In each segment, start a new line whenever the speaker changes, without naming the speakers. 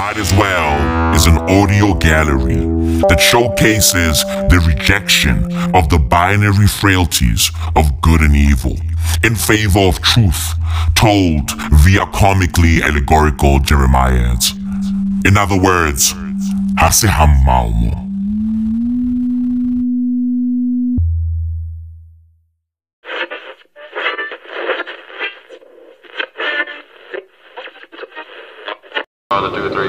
Might as well is an audio gallery that showcases the rejection of the binary frailties of good and evil in favor of truth told via comically allegorical Jeremiads. In other words, Hasihamaumo.
On the two, three,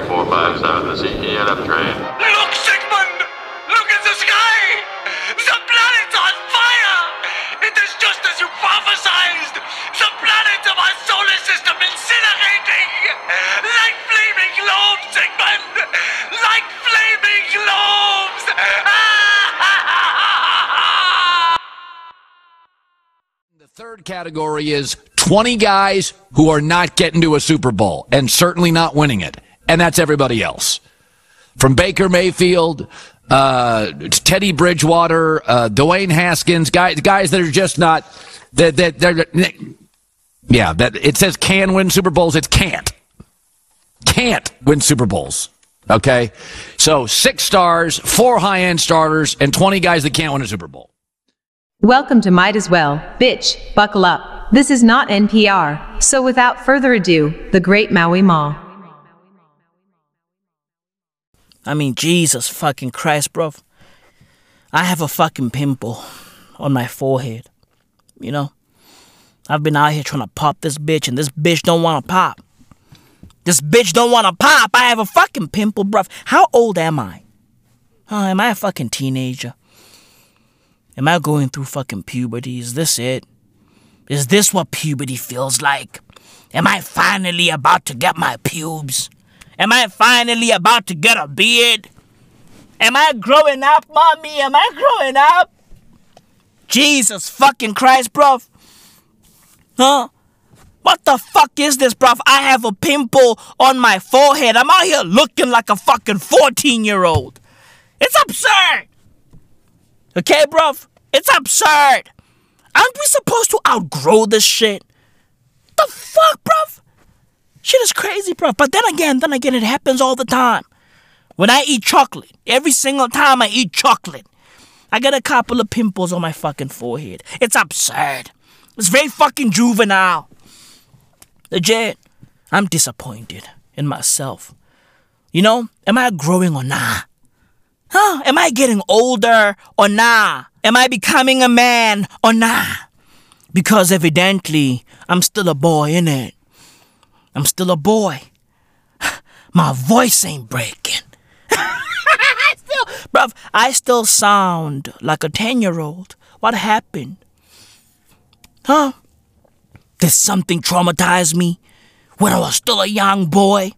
category is 20 guys who are not getting to a Super Bowl and certainly not winning it. And that's everybody else. From Baker Mayfield, uh, Teddy Bridgewater, uh, Dwayne Haskins, guys, guys that are just not, that, that, they're, yeah, that it says can win Super Bowls. It's can't. Can't win Super Bowls. Okay. So six stars, four high end starters, and 20 guys that can't win a Super Bowl.
Welcome to Might As Well, bitch, buckle up. This is not NPR, so without further ado, the great Maui Ma.
I mean, Jesus fucking Christ, bro. I have a fucking pimple on my forehead. You know? I've been out here trying to pop this bitch, and this bitch don't want to pop. This bitch don't want to pop. I have a fucking pimple, bruv. How old am I? Huh, am I a fucking teenager? Am I going through fucking puberty? Is this it? Is this what puberty feels like? Am I finally about to get my pubes? Am I finally about to get a beard? Am I growing up, mommy? Am I growing up? Jesus fucking Christ, bruv. Huh? What the fuck is this, bruv? I have a pimple on my forehead. I'm out here looking like a fucking 14 year old. It's absurd. Okay, bruv? It's absurd. Aren't we supposed to outgrow this shit? The fuck, bruv? Shit is crazy, bruv. But then again, then again, it happens all the time. When I eat chocolate, every single time I eat chocolate, I get a couple of pimples on my fucking forehead. It's absurd. It's very fucking juvenile. Legit. I'm disappointed in myself. You know, am I growing or nah? Huh? Am I getting older or nah? Am I becoming a man or nah? Because evidently, I'm still a boy, innit? I'm still a boy. My voice ain't breaking. I still, bruv, I still sound like a 10 year old. What happened? Huh? Did something traumatize me when I was still a young boy?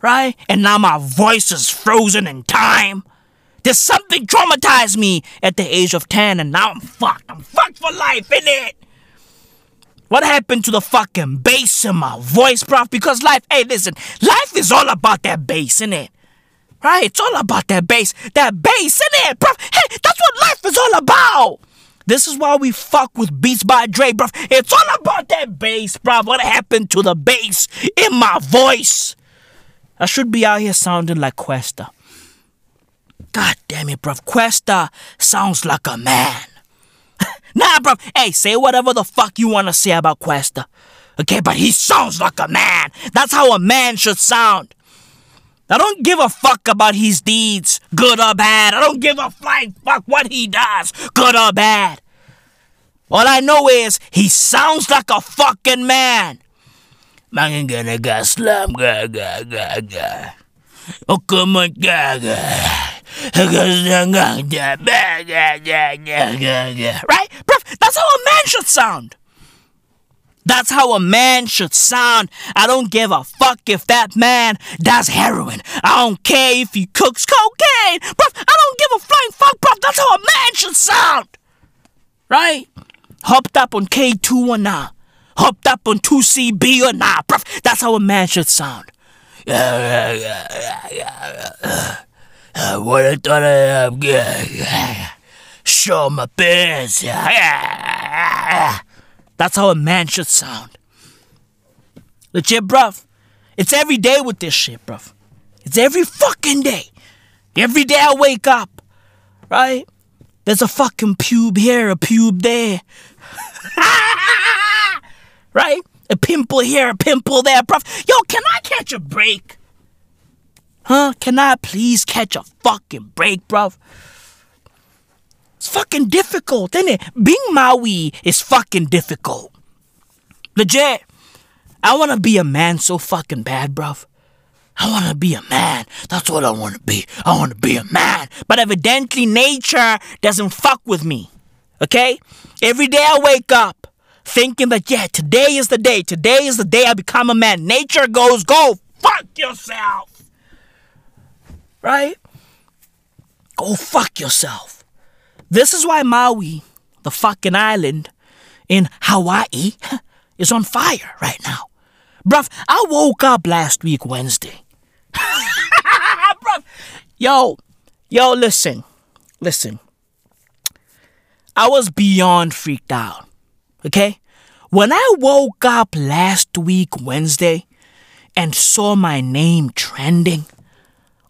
Right? And now my voice is frozen in time. Did something traumatize me at the age of 10 and now I'm fucked. I'm fucked for life, innit? What happened to the fucking bass in my voice, bruv? Because life, hey, listen, life is all about that bass, innit? Right? It's all about that bass. That bass, innit, bruv? Hey, that's what life is all about. This is why we fuck with Beats by Dre, bruv. It's all about that bass, bruv. What happened to the bass in my voice? I should be out here sounding like Kwesta. God damn it, bruv. Kwesta sounds like a man. nah, bruv. Hey, say whatever the fuck you want to say about Kwesta. Okay, but he sounds like a man. That's how a man should sound. I don't give a fuck about his deeds, good or bad. I don't give a flying fuck what he does, good or bad. All I know is he sounds like a fucking man. Man gonna go slum ga ga ga ga. Oh come on ga ga. Right? Bruv, that's how a man should sound. That's how a man should sound. I don't give a fuck if that man does heroin. I don't care if he cooks cocaine. Bruv, I don't give a flying fuck, bruv. That's how a man should sound. Right? Hopped up on K2 or nah. Hopped up on 2CB or nah, bruv. That's how a man should sound. Uh, I would have thought I have uh, good. Show my pants. That's how a man should sound. Legit, bruv. It's every day with this shit, bruv. It's every fucking day. Every day I wake up, right? There's a fucking pube here, a pube there. right? A pimple here, a pimple there, bruv. Yo, can I catch a break? Huh? Can I please catch a fucking break, bruv? It's fucking difficult, isn't it? Being Maui is fucking difficult. Legit. I wanna be a man so fucking bad, bruv. I wanna be a man. That's what I wanna be. I wanna be a man. But evidently, nature doesn't fuck with me. Okay? Every day I wake up thinking that, yeah, today is the day. Today is the day I become a man. Nature goes, go fuck yourself. Right? Go fuck yourself. This is why Maui, the fucking island in Hawaii, is on fire right now. Bruv, I woke up last week Wednesday. Bruv, yo, yo, listen, listen. I was beyond freaked out. Okay? When I woke up last week Wednesday and saw my name trending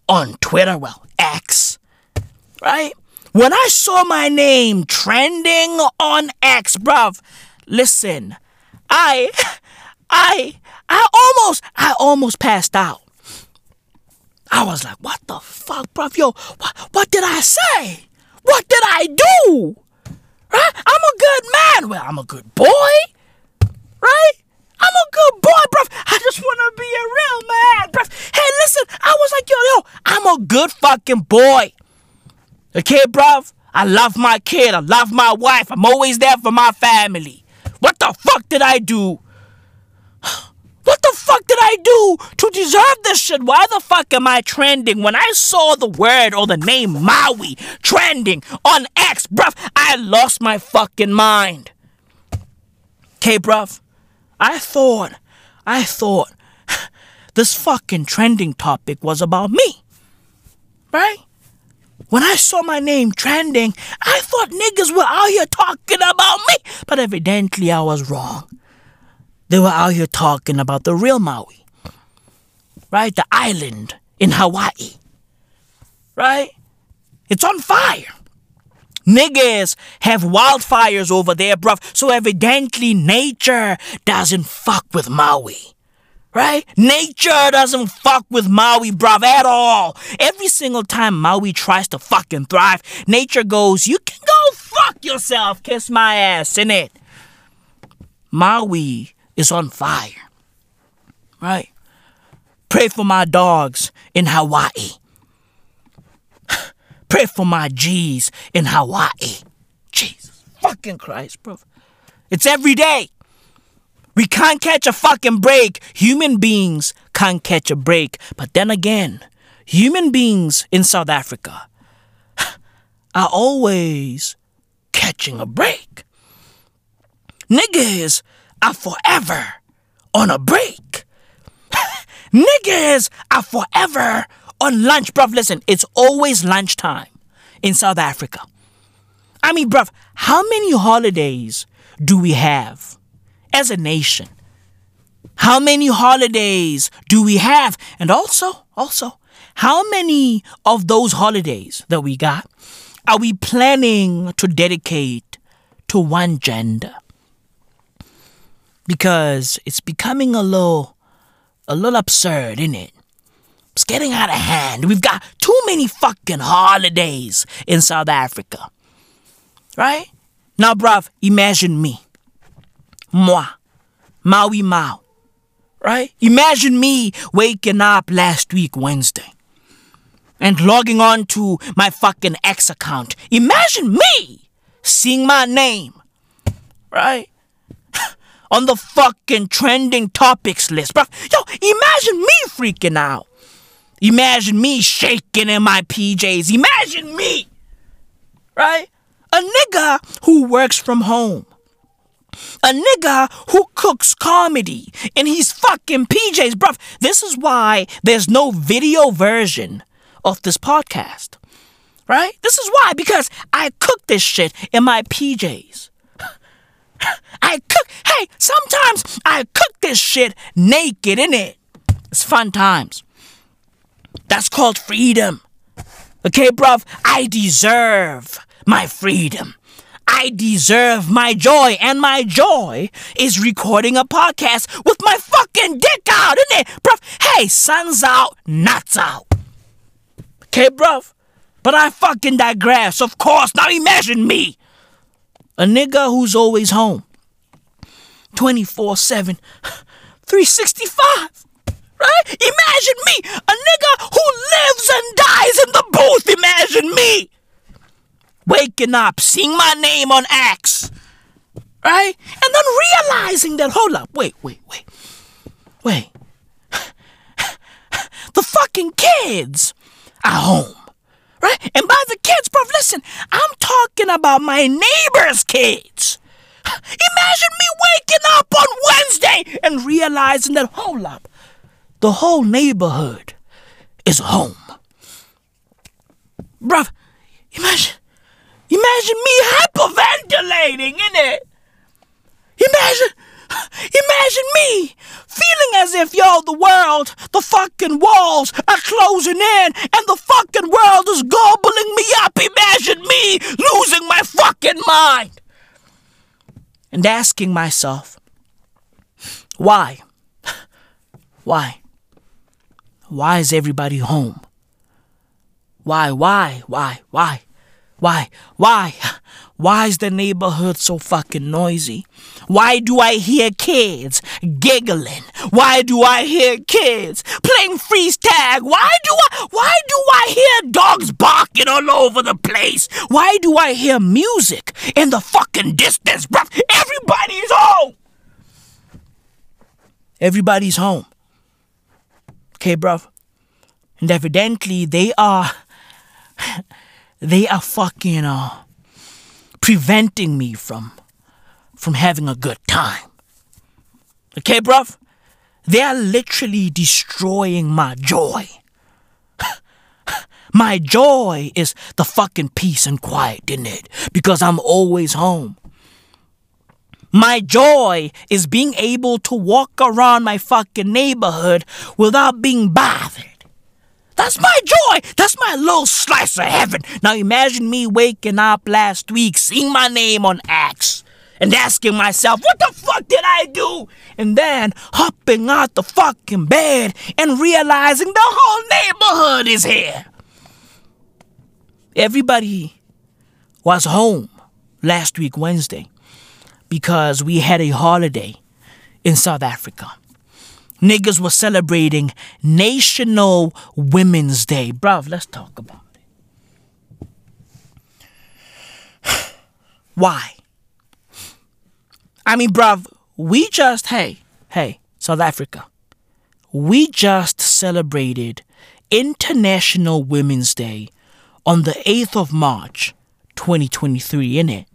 on Twitter, well, X, right? When I saw my name trending on X, bruv, listen, I, I, I almost, I almost passed out. I was like, what the fuck, bruv? Yo, what, what did I say? What did I do? Right? I'm a good man. Well, I'm a good boy. Right? I'm a good boy, bruv. I just want to be a real man, bruv. Hey, listen, I was like, yo, yo, I'm good fucking boy. Okay, bruv? I love my kid. I love my wife. I'm always there for my family. What the fuck did I do? What the fuck did I do to deserve this shit? Why the fuck am I trending? When I saw the word or the name Maui trending on X, bruv, I lost my fucking mind. Okay, bruv, I thought, I thought this fucking trending topic was about me. Right? When I saw my name trending, I thought niggas were out here talking about me, but evidently I was wrong. They were out here talking about the real Maui, right? The island in Hawaii, right? It's on fire. Niggas have wildfires over there, bruv, so evidently nature doesn't fuck with Maui. Right? Nature doesn't fuck with Maui, bruv, at all. Every single time Maui tries to fucking thrive, nature goes, You can go fuck yourself, kiss my ass, innit? Maui is on fire. Right? Pray for my dogs in Hawaii. Pray for my G's in Hawaii. Jesus fucking Christ, bro. It's every day. We can't catch a fucking break. Human beings can't catch a break. But then again, human beings in South Africa are always catching a break. Niggas are forever on a break. Niggas are forever on lunch, bruv. Listen, it's always lunchtime in South Africa. I mean, bruv, how many holidays do we have as a nation? How many holidays do we have? And also, also, how many of those holidays that we got are we planning to dedicate to one gender? Because it's becoming a little, a little absurd, isn't it? It's getting out of hand. We've got too many fucking holidays in South Africa. Right? Now, bruv, imagine me. Moi. Maui Mao. Right? Imagine me waking up last week, Wednesday, and logging on to my fucking X account. Imagine me seeing my name. Right? On the fucking trending topics list, bro. Yo, imagine me freaking out. Imagine me shaking in my PJs. Imagine me, right? A nigga who works from home. A nigga who cooks comedy and he's fucking PJs, bruv. This is why there's no video version of this podcast, right? This is why, because I cook this shit in my PJs. I cook, hey, sometimes I cook this shit naked, in it. It's fun times. That's called freedom. Okay, bruv? I deserve my freedom. I deserve my joy, and my joy is recording a podcast with my fucking dick out, isn't it? Bruv, hey, sun's out, nuts out. Okay, bruv? But I fucking digress, of course. Now imagine me. A nigga who's always home. 24 7, 365. Right? Imagine me, a nigga who lives and dies in the booth. Imagine me waking up, seeing my name on X, right? And then realizing that, hold up, wait, wait, wait, wait. the fucking kids are home, right? And by the kids, bro, listen, I'm talking about my neighbor's kids. Imagine me waking up on Wednesday and realizing that, hold up, the whole neighborhood is home. Bruv, imagine, imagine me hyperventilating, innit? Imagine, imagine me feeling as if, yo, the world, the fucking walls are closing in and the fucking world is gobbling me up. Imagine me losing my fucking mind and asking myself, why? Why? Why is everybody home? Why, why, why, why, why, why? Why is the neighborhood so fucking noisy? Why do I hear kids giggling? Why do I hear kids playing freeze tag? Why do I why do I hear dogs barking all over the place? Why do I hear music in the fucking distance, bruv? Everybody's home. Everybody's home. Okay, bruv. And evidently they are they are fucking uh preventing me from from having a good time. Okay, bruv? They are literally destroying my joy. my joy is the fucking peace and quiet in it because I'm always home. My joy is being able to walk around my fucking neighborhood without being bothered. That's my joy. That's my little slice of heaven. Now imagine me waking up last week, seeing my name on X, and asking myself, what the fuck did I do? And then hopping out the fucking bed and realizing the whole neighborhood is here. Everybody was home last week, Wednesday, because we had a holiday in South Africa niggas were celebrating National Women's Day. Bruv, let's talk about it. Why? I mean, bruv, we just, hey, hey, South Africa, we just celebrated International Women's Day on the 8th of March, 2023, innit?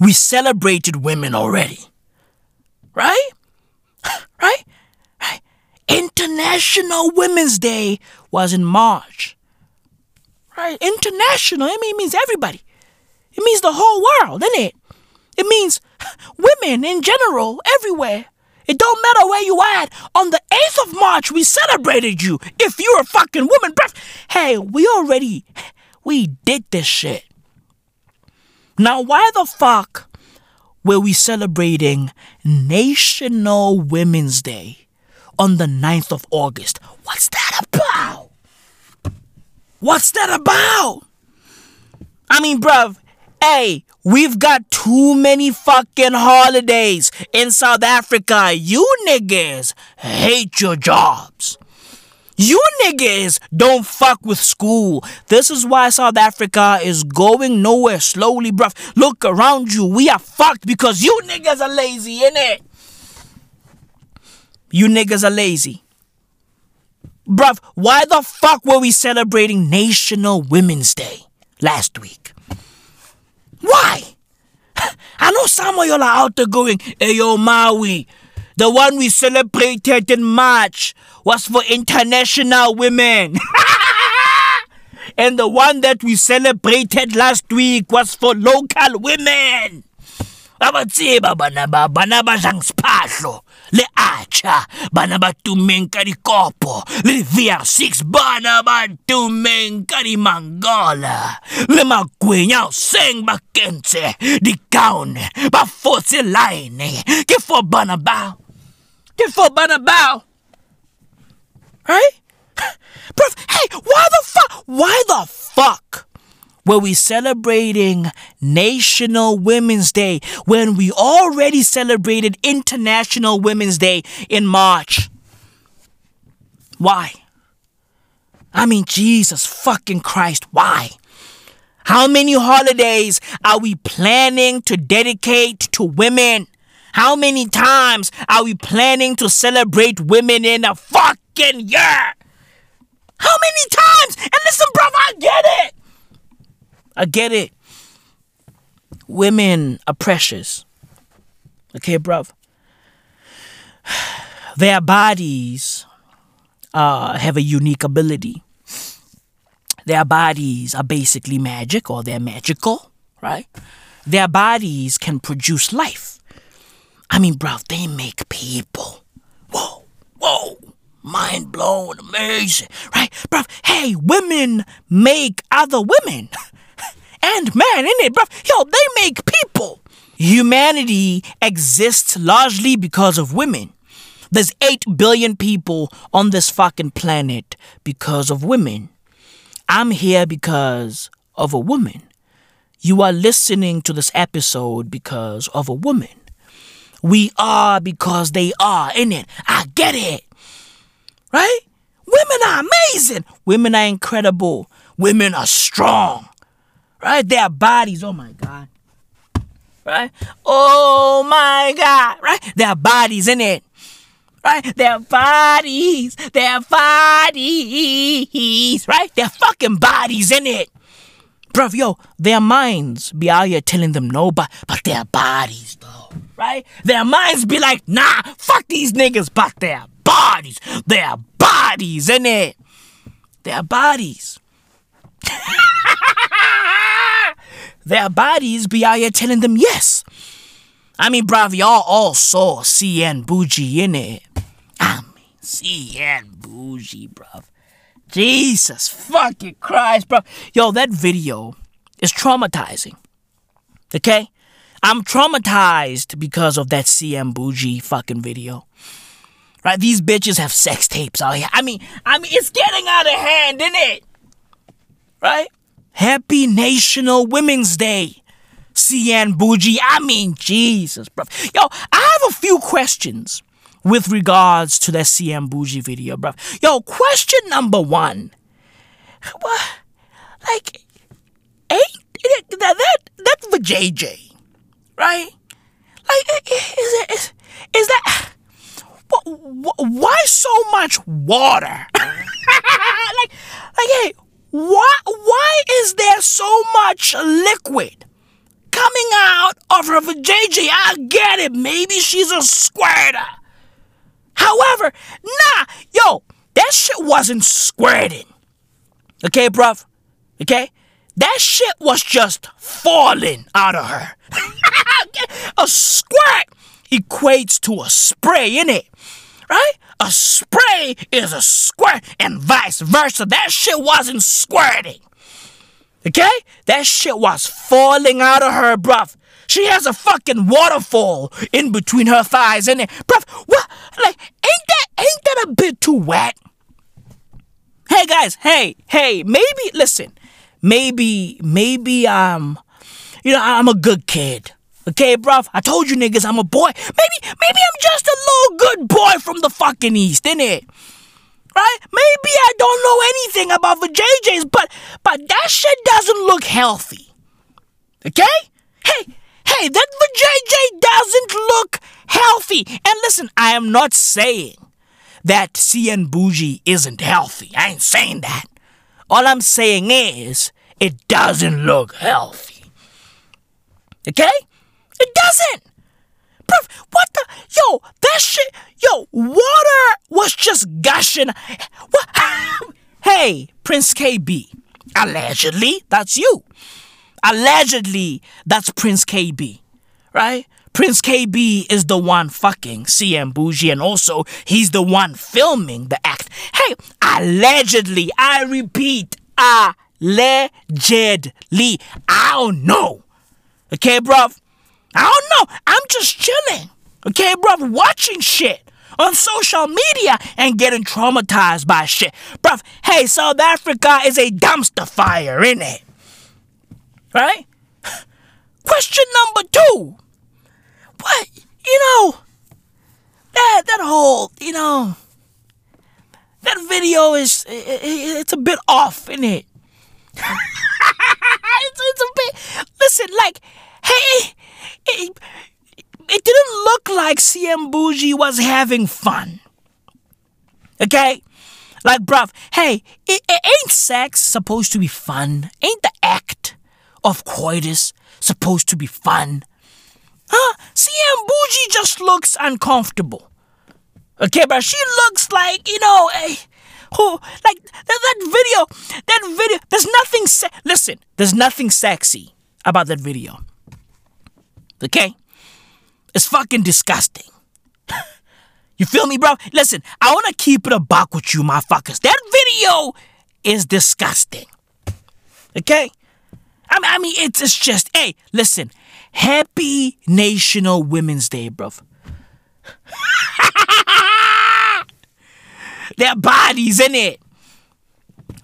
We celebrated women already, right? right? International Women's Day was in March. Right? International, I mean, it means everybody. It means the whole world, isn't it? It means women in general, everywhere. It don't matter where you at. On the 8th of March, we celebrated you. If you're a fucking woman. Hey, we already, we did this shit. Now, why the fuck were we celebrating National Women's Day on the 9th of August? What's that about? What's that about? I mean, bruv, hey, we've got too many fucking holidays in South Africa. You niggas hate your jobs. You niggas don't fuck with school. This is why South Africa is going nowhere slowly, bruv. Look around you. We are fucked because you niggas are lazy, innit? You niggas are lazy. Bruv, why the fuck were we celebrating National Women's Day last week? Why? I know some of y'all are out there going, hey Maui, the one we celebrated in March was for international women. and the one that we celebrated last week was for local women. Abatsiba le acha bana ba tummeng ka dikopo le VR6 bana ba tummeng ka dimangola le magwenya seng ba kentse dikaone ba fotse line ke for bana bao ke for bana bao. Right Bro, hey why the fuck why the fuck were we celebrating National Women's Day when we already celebrated International Women's Day in March? Why? I mean, Jesus fucking Christ, why? How many holidays are we planning to dedicate to women? How many times are we planning to celebrate women in a fucking year? How many times? And listen, bro, I get it. I get it. Women are precious. Okay, bruv. Their bodies uh, have a unique ability. Their bodies are basically magic or they're magical, right? Their bodies can produce life. I mean, bruv, they make people. Whoa, whoa, mind blown, amazing, right? Bruv, hey, women make other women. and man in it, bro. Yo, they make people. Humanity exists largely because of women. There's 8 billion people on this fucking planet because of women. I'm here because of a woman. You are listening to this episode because of a woman. We are because they are, in it. I get it. Right? Women are amazing. Women are incredible. Women are strong right? Their bodies, oh my God, right? Oh my God, right? Their bodies in it, right? Their bodies, their bodies, right? Their fucking bodies in it. Bro, yo, their minds be out here telling them no, but but their bodies though, right? Their minds be like, nah, fuck these niggas, but their bodies, their bodies in it, their bodies. their bodies be out here telling them yes. I mean, bruv, y'all all saw Cyan Boujee in it. I mean, Cyan Boujee, bruv. Jesus fucking Christ, bro. Yo, that video is traumatizing. Okay? I'm traumatized because of that Cyan Boujee fucking video. Right? These bitches have sex tapes out here. I mean, I mean, it's getting out of hand, isn't it? Right? Happy National Women's Day. Cyan Boujee. I mean, Jesus, bro. Yo, I have a few questions with regards to that Cyan Boujee video, bro. Yo, question number one. What? Like, ain't that that that for JJ, right? Like, is it is, that? Why so much water? like, like, hey, why, why is there so much liquid coming out of her JJ? I get it. Maybe she's a squirter. However, nah, yo, that shit wasn't squirting. Okay, bruv? Okay? That shit was just falling out of her. a squirt equates to a spray, innit? Right? A spray is a squirt and vice versa. That shit wasn't squirting. Okay? That shit was falling out of her, bruv. She has a fucking waterfall in between her thighs, and bruv, what? Like, ain't that ain't that a bit too wet? Hey guys, hey, hey, maybe listen, maybe maybe um, you know, I'm a good kid. Okay, bruv, I told you niggas I'm a boy. Maybe, maybe I'm just a little good boy from the fucking East, innit? Right? Maybe I don't know anything about the JJs, but but that shit doesn't look healthy. Okay? Hey, hey, that the JJ doesn't look healthy. And listen, I am not saying that Cyan Boujee isn't healthy. I ain't saying that. All I'm saying is it doesn't look healthy. Okay? It doesn't. Bruv, what the? Yo, that shit. Yo, water was just gushing. What? hey, Prince Kaybee. Allegedly, that's you. Allegedly, that's Prince Kaybee. Right? Prince Kaybee is the one fucking Cyan Boujee, and also he's the one filming the act. Hey, allegedly, I repeat, allegedly. I don't know. Okay, bruv? I don't know. I'm just chilling. Okay, bruv? Watching shit on social media and getting traumatized by shit. Bruv, hey, South Africa is a dumpster fire, innit? Right? Question number two. What? You know, that, that whole, you know, that video is, it, it, it's a bit off, isn't it? it's, it's a bit, listen, like, hey, it, it didn't look like Cyan Boujee was having fun. Okay? Like, bruv, hey, it, it ain't sex supposed to be fun? Ain't the act of coitus supposed to be fun? Huh? Cyan Boujee just looks uncomfortable. Okay, but she looks like, you know, a. Who, like, that, that video, that video, there's nothing, se- listen, there's nothing sexy about that video. Okay? It's fucking disgusting. you feel me, bro? Listen, I want to keep it a buck with you, motherfuckers. That video is disgusting. Okay? I mean, I mean it's, it's just, hey, listen. Happy National Women's Day, bro. Their bodies, in it.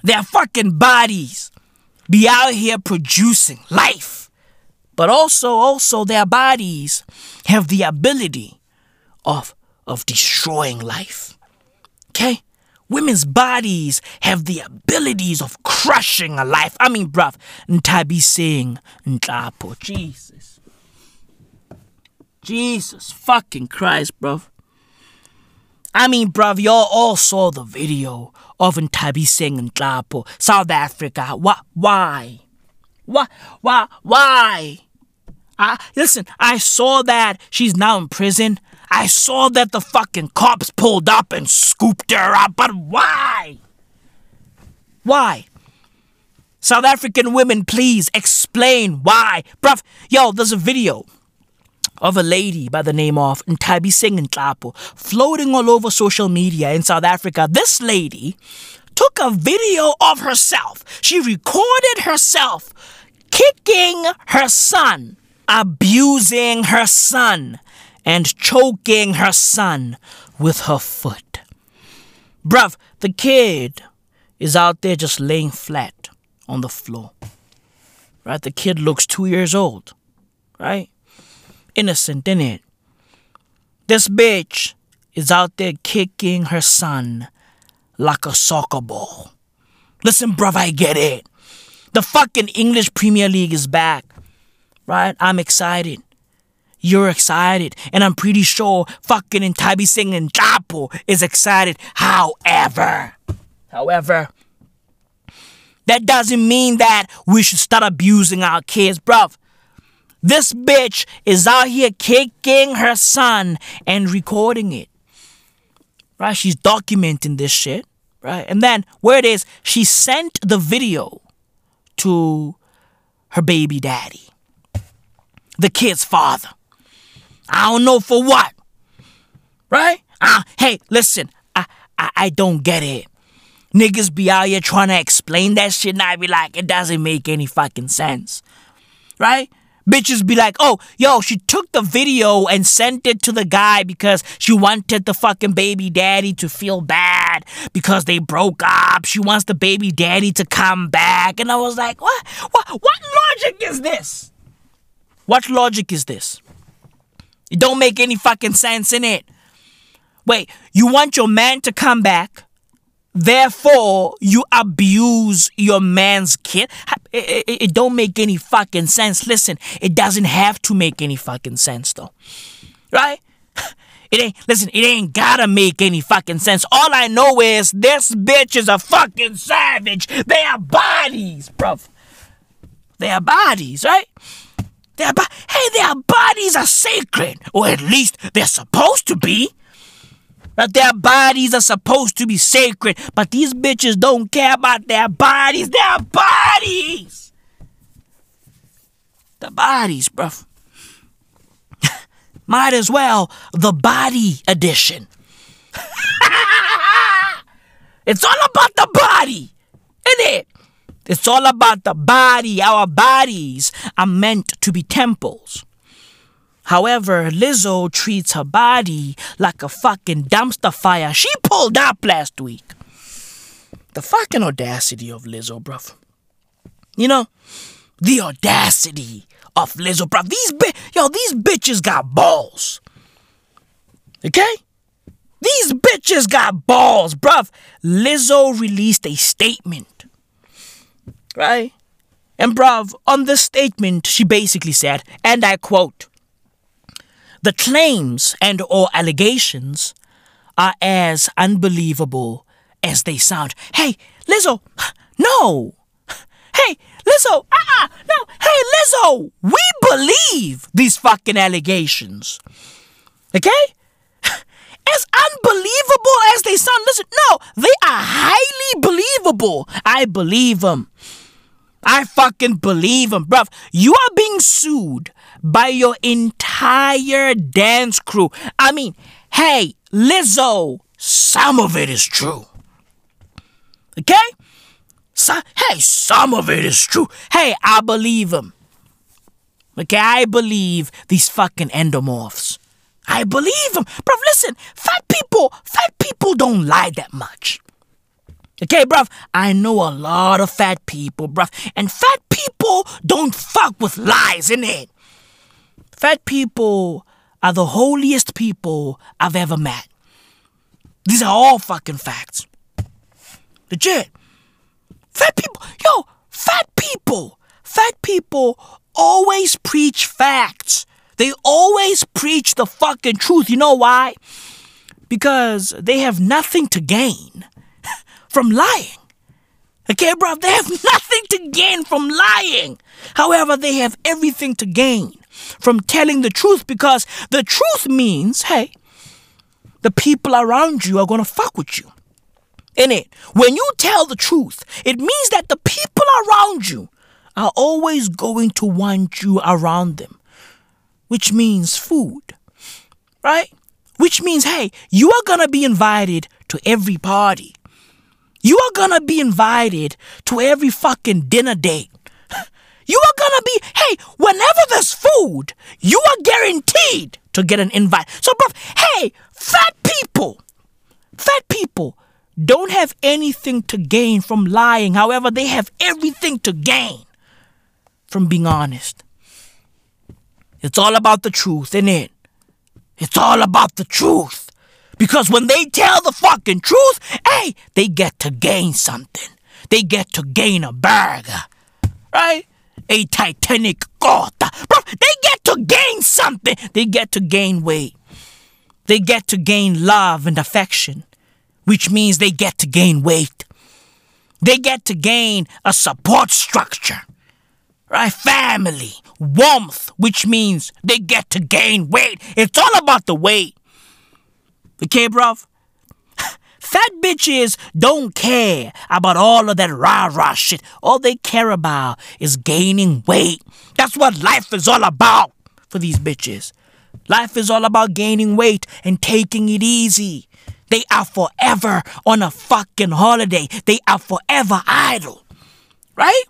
Their fucking bodies be out here producing life. But also, also their bodies have the ability of, of destroying life. Okay? Women's bodies have the abilities of crushing a life. I mean, bruv, Nthabiseng, Ntlapo, Jesus. Jesus fucking Christ, bruv. I mean, bruv, y'all all saw the video of Nthabiseng Ntlapo, South Africa. Why? Why? Why? Why? I, listen, I saw that she's now in prison. I saw that the fucking cops pulled up and scooped her up, but why? Why? South African women, please explain why. Bruv, yo, there's a video of a lady by the name of Nthabiseng Ntlapo floating all over social media in South Africa. This lady took a video of herself. She recorded herself kicking her son abusing her son and choking her son with her foot. Bruv, the kid is out there just laying flat on the floor. Right? The kid looks two years old. Right? Innocent, in it? This bitch is out there kicking her son like a soccer ball. Listen, bruv, I get it. The fucking English Premier League is back right? I'm excited. You're excited. And I'm pretty sure fucking Nthabiseng Ntlapo is excited. However, however, that doesn't mean that we should start abusing our kids, bruv. This bitch is out here kicking her son and recording it. Right? She's documenting this shit. Right? And then, where it is, she sent the video to her baby daddy the kid's father. I don't know for what. Right? Uh, hey, listen, I, I, I don't get it. Niggas be out here trying to explain that shit, and I be like, it doesn't make any fucking sense. Right? Bitches be like, oh, yo, she took the video and sent it to the guy because she wanted the fucking baby daddy to feel bad because they broke up. She wants the baby daddy to come back. And I was like, what? What, what logic is this? What logic is this? It don't make any fucking sense in it. Wait, you want your man to come back, therefore you abuse your man's kid? It, it, it, don't make any fucking sense. Listen, it doesn't have to make any fucking sense though. Right? It ain't, listen, it ain't gotta make any fucking sense. All I know is this bitch is a fucking savage. They are bodies, bruv. They are bodies, right? Their bo- hey, their bodies are sacred, or at least they're supposed to be. That their bodies are supposed to be sacred, but these bitches don't care about their bodies. Their bodies. The bodies, bruv. might as well the body edition. it's all about the body, isn't it? It's all about the body. Our bodies are meant to be temples. However, Lizzo treats her body like a fucking dumpster fire she pulled up last week. The fucking audacity of Lizzo, bruv. You know, the audacity of Lizzo, bruv. These bi- yo, these bitches got balls. Okay? These bitches got balls, bruv. Lizzo released a statement. Right? And bruv, on this statement, she basically said, and I quote, the claims and or allegations are as unbelievable as they sound. Hey, Lizzo, no. Hey, Lizzo, uh-uh, no. Hey, Lizzo, we believe these fucking allegations. Okay? As unbelievable as they sound, listen, no, they are highly believable. I believe them. I fucking believe them, bruv. You are being sued by your entire dance crew. I mean, hey, Lizzo, some of it is true. Okay? So, hey, some of it is true. Hey, I believe them. Okay, I believe these fucking endomorphs. I believe them. Bruv, listen, fat people, fat people don't lie that much. Okay, bruv, I know a lot of fat people, bruv, and fat people don't fuck with lies, innit? Fat people are the holiest people I've ever met. These are all fucking facts. Legit. Fat people, yo, fat people, fat people always preach facts. They always preach the fucking truth. You know why? Because they have nothing to gain from lying. Okay, bro, they have nothing to gain from lying. However, they have everything to gain from telling the truth because the truth means, hey, the people around you are going to fuck with you. In it, when you tell the truth, it means that the people around you are always going to want you around them, which means food, right? Which means, hey, you are gonna be invited to every party. You are gonna be invited to every fucking dinner date. You are gonna be, hey, whenever there's food, you are guaranteed to get an invite. So, bro, hey, fat people, fat people don't have anything to gain from lying. However, they have everything to gain from being honest. It's all about the truth, isn't it? It's all about the truth. Because when they tell the fucking truth, hey, they get to gain something. They get to gain a burger, right? A Titanic. Bro, they get to gain something. They get to gain weight. They get to gain love and affection, which means they get to gain weight. They get to gain a support structure, right? Family, warmth, which means they get to gain weight. It's all about the weight. Okay, bruv? Fat bitches don't care about all of that rah rah shit. All they care about is gaining weight. That's what life is all about for these bitches. Life is all about gaining weight and taking it easy. They are forever on a fucking holiday. They are forever idle. Right?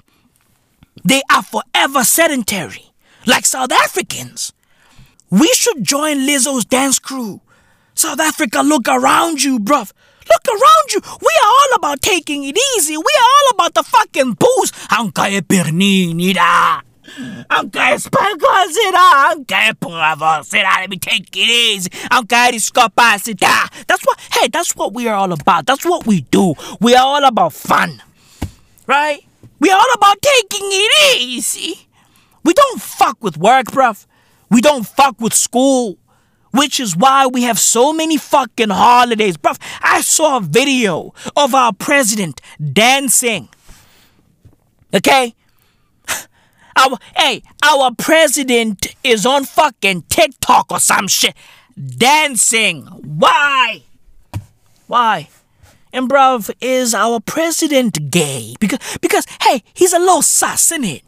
They are forever sedentary. Like South Africans. We should join Lizzo's dance crew. South Africa, look around you, bruv. Look around you. We are all about taking it easy. We are all about the fucking booze. Anche pernini da. Anche spaghetti da. Anche provosera. Let me take it easy. Anche discapacita. That's what, hey, that's what we are all about. That's what we do. We are all about fun. Right? We are all about taking it easy. We don't fuck with work, bruv. We don't fuck with school which is why we have so many fucking holidays. Bruv, I saw a video of our president dancing. Okay? Our, hey, our president is on fucking TikTok or some shit dancing. Why? Why? And bruv, is our president gay? Because, because, hey, he's a little sus, isn't it?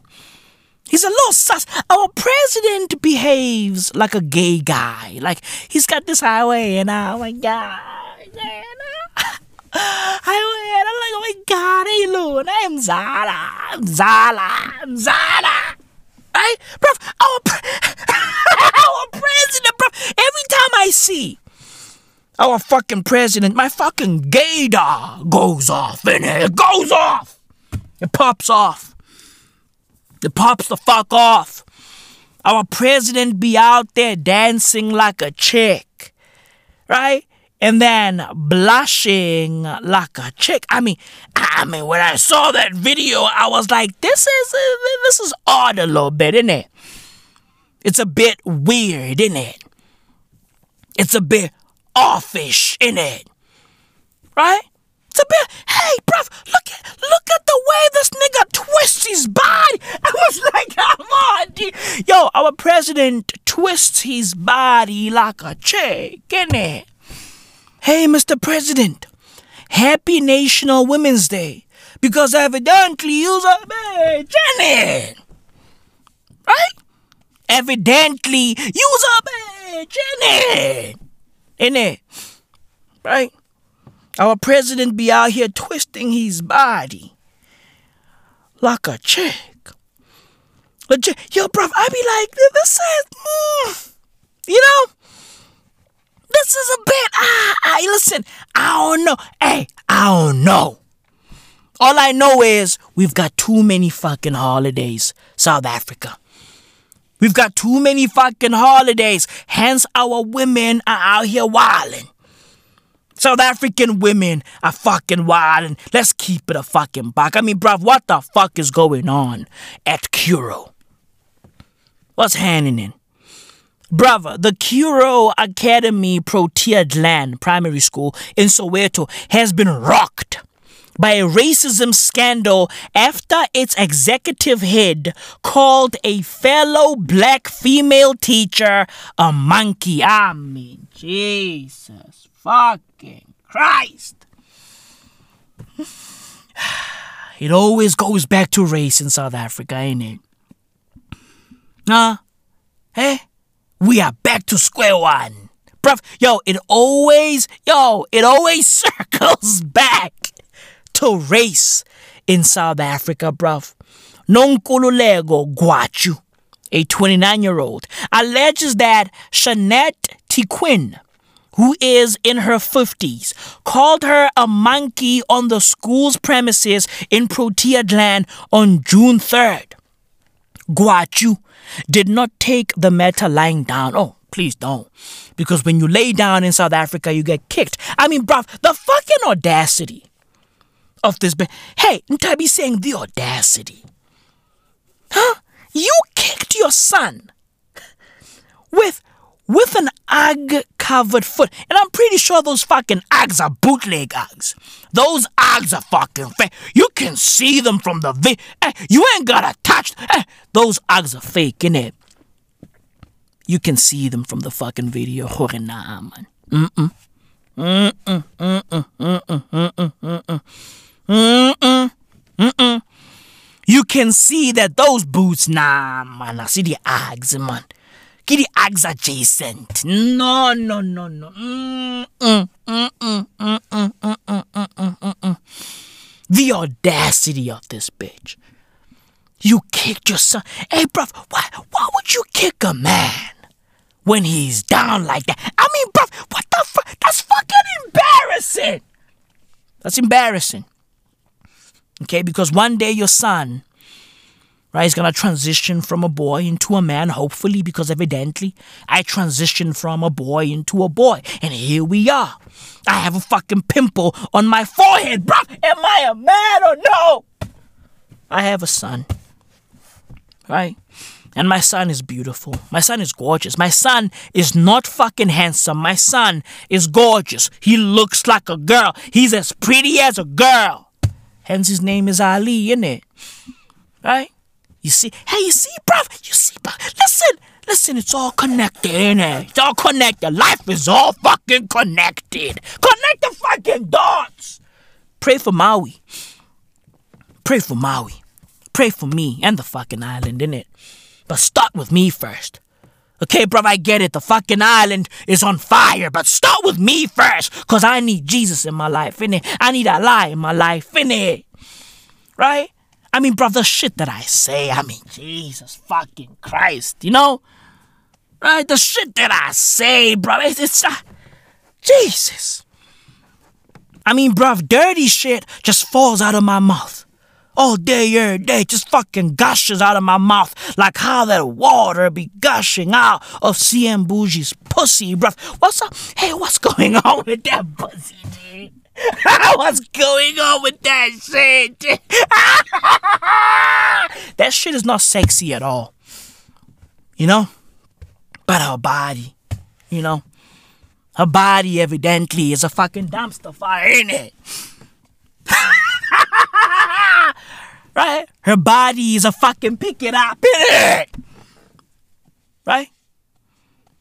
He's a little sus. Our president behaves like a gay guy. Like he's got this highway, and oh my god, highway, and I'm like, oh my god, hey Loon, I'm Zara, I'm Zala, I'm Zara. Right, bruv, our, pre- our president, bruv. Every time I see our fucking president, my fucking gaydar goes off in it. It goes off. It pops off. It pops the fuck off. Our president be out there dancing like a chick, right? And then blushing like a chick. I mean, I mean, when I saw that video, I was like, this is this is odd a little bit, isn't it? It's a bit weird, isn't it? It's a bit offish, isn't it. Right? Hey, bruv, look at look at the way this nigga twists his body. I was like, come on, dude. Yo, our president twists his body like a chick, innit? Hey, Mr. President, happy National Women's Day. Because evidently you's a bitch, innit? Right? Evidently you's a bitch, innit? Innit? Right? Our president be out here twisting his body like a chick. Legit. Yo, bruv, I be like, this is, mm, you know, this is a bit, ah, ah, listen, I don't know. Hey, I don't know. All I know is we've got too many fucking holidays, South Africa. We've got too many fucking holidays, hence our women are out here wilding. South African women are fucking wild and Let's keep it a fucking buck. I mean, bruv, what the fuck is going on at Curro? What's happening? Brother, the Curro Academy Protea Glen Primary School in Soweto has been rocked by a racism scandal after its executive head called a fellow black female teacher a monkey. I mean, Jesus fucking Christ. It always goes back to race in South Africa, ain't it? Huh? Hey? We are back to square one. Bruv, yo, it always, yo, it always circles back to race in South Africa, bruv. Nonkululeko Gwachu, a 29 year old, alleges that Shanette Tiquin, who is in her 50s, called her a monkey on the school's premises in Protea Glen on June 3rd. Gwachu did not take the matter lying down. Oh, please don't. Because when you lay down in South Africa, you get kicked. I mean, bruv, the fucking audacity of this. Ba- hey, Nthabiseng the audacity. Huh? You kicked your son with with an Ugg covered foot. And I'm pretty sure those fucking Uggs are bootleg Uggs. Those Uggs are fucking fake. You can see them from the vi- eh, You ain't gotta touch. Eh, those Uggs are fake, innit? You can see them from the fucking video. Nah, man. Mm-mm. Mm-mm. Mm-mm. Mm-mm. Mm-mm. Mm-mm. Mm-mm. Mm-mm. You can see that those boots, nah, man. I see the Uggs, man. The Uggs adjacent. No, no, no, no. Mm-mm. Mm-mm. Mm-mm. Mm-mm. Mm-mm. Mm-mm. The audacity of this bitch. You kicked your son. Hey, bruv, why, why would you kick a man when he's down like that? I mean, bruv, what the fuck? That's fucking embarrassing. That's embarrassing. Okay, because one day your son, right, is gonna transition from a boy into a man, hopefully, because evidently I transitioned from a boy into a boy. And here we are. I have a fucking pimple on my forehead, bro. Am I a man or no? I have a son. Right? And my son is beautiful. My son is gorgeous. My son is not fucking handsome. My son is gorgeous. He looks like a girl. He's as pretty as a girl. Hence his name is Ali, innit? Right? You see? Hey, you see, bruv? You see, bruv? Listen, listen, it's all connected, innit? It's all connected. Life is all fucking connected. Connect the fucking dots. Pray for Maui. Pray for Maui. pray for me and the fucking island, innit? But start with me first. Okay, bruv, I get it. The fucking island is on fire, but start with me first, cause I need Jesus in my life, innit? I need a lie in my life, innit? Right? I mean, bruv, the shit that I say, I mean, Jesus fucking Christ, you know? Right? The shit that I say, bruv, it's, it's uh, Jesus. I mean, bruv, dirty shit just falls out of my mouth. All day, every day, just fucking gushes out of my mouth like how that water be gushing out of Cyan Boujee's pussy, bruv. What's up? Hey, what's going on with that pussy, dude? What's going on with that shit? that shit is not sexy at all. You know? But her body, you know? Her body evidently is a fucking dumpster fire, ain't it? right? Her body is a fucking pick it up, ain't it? Right?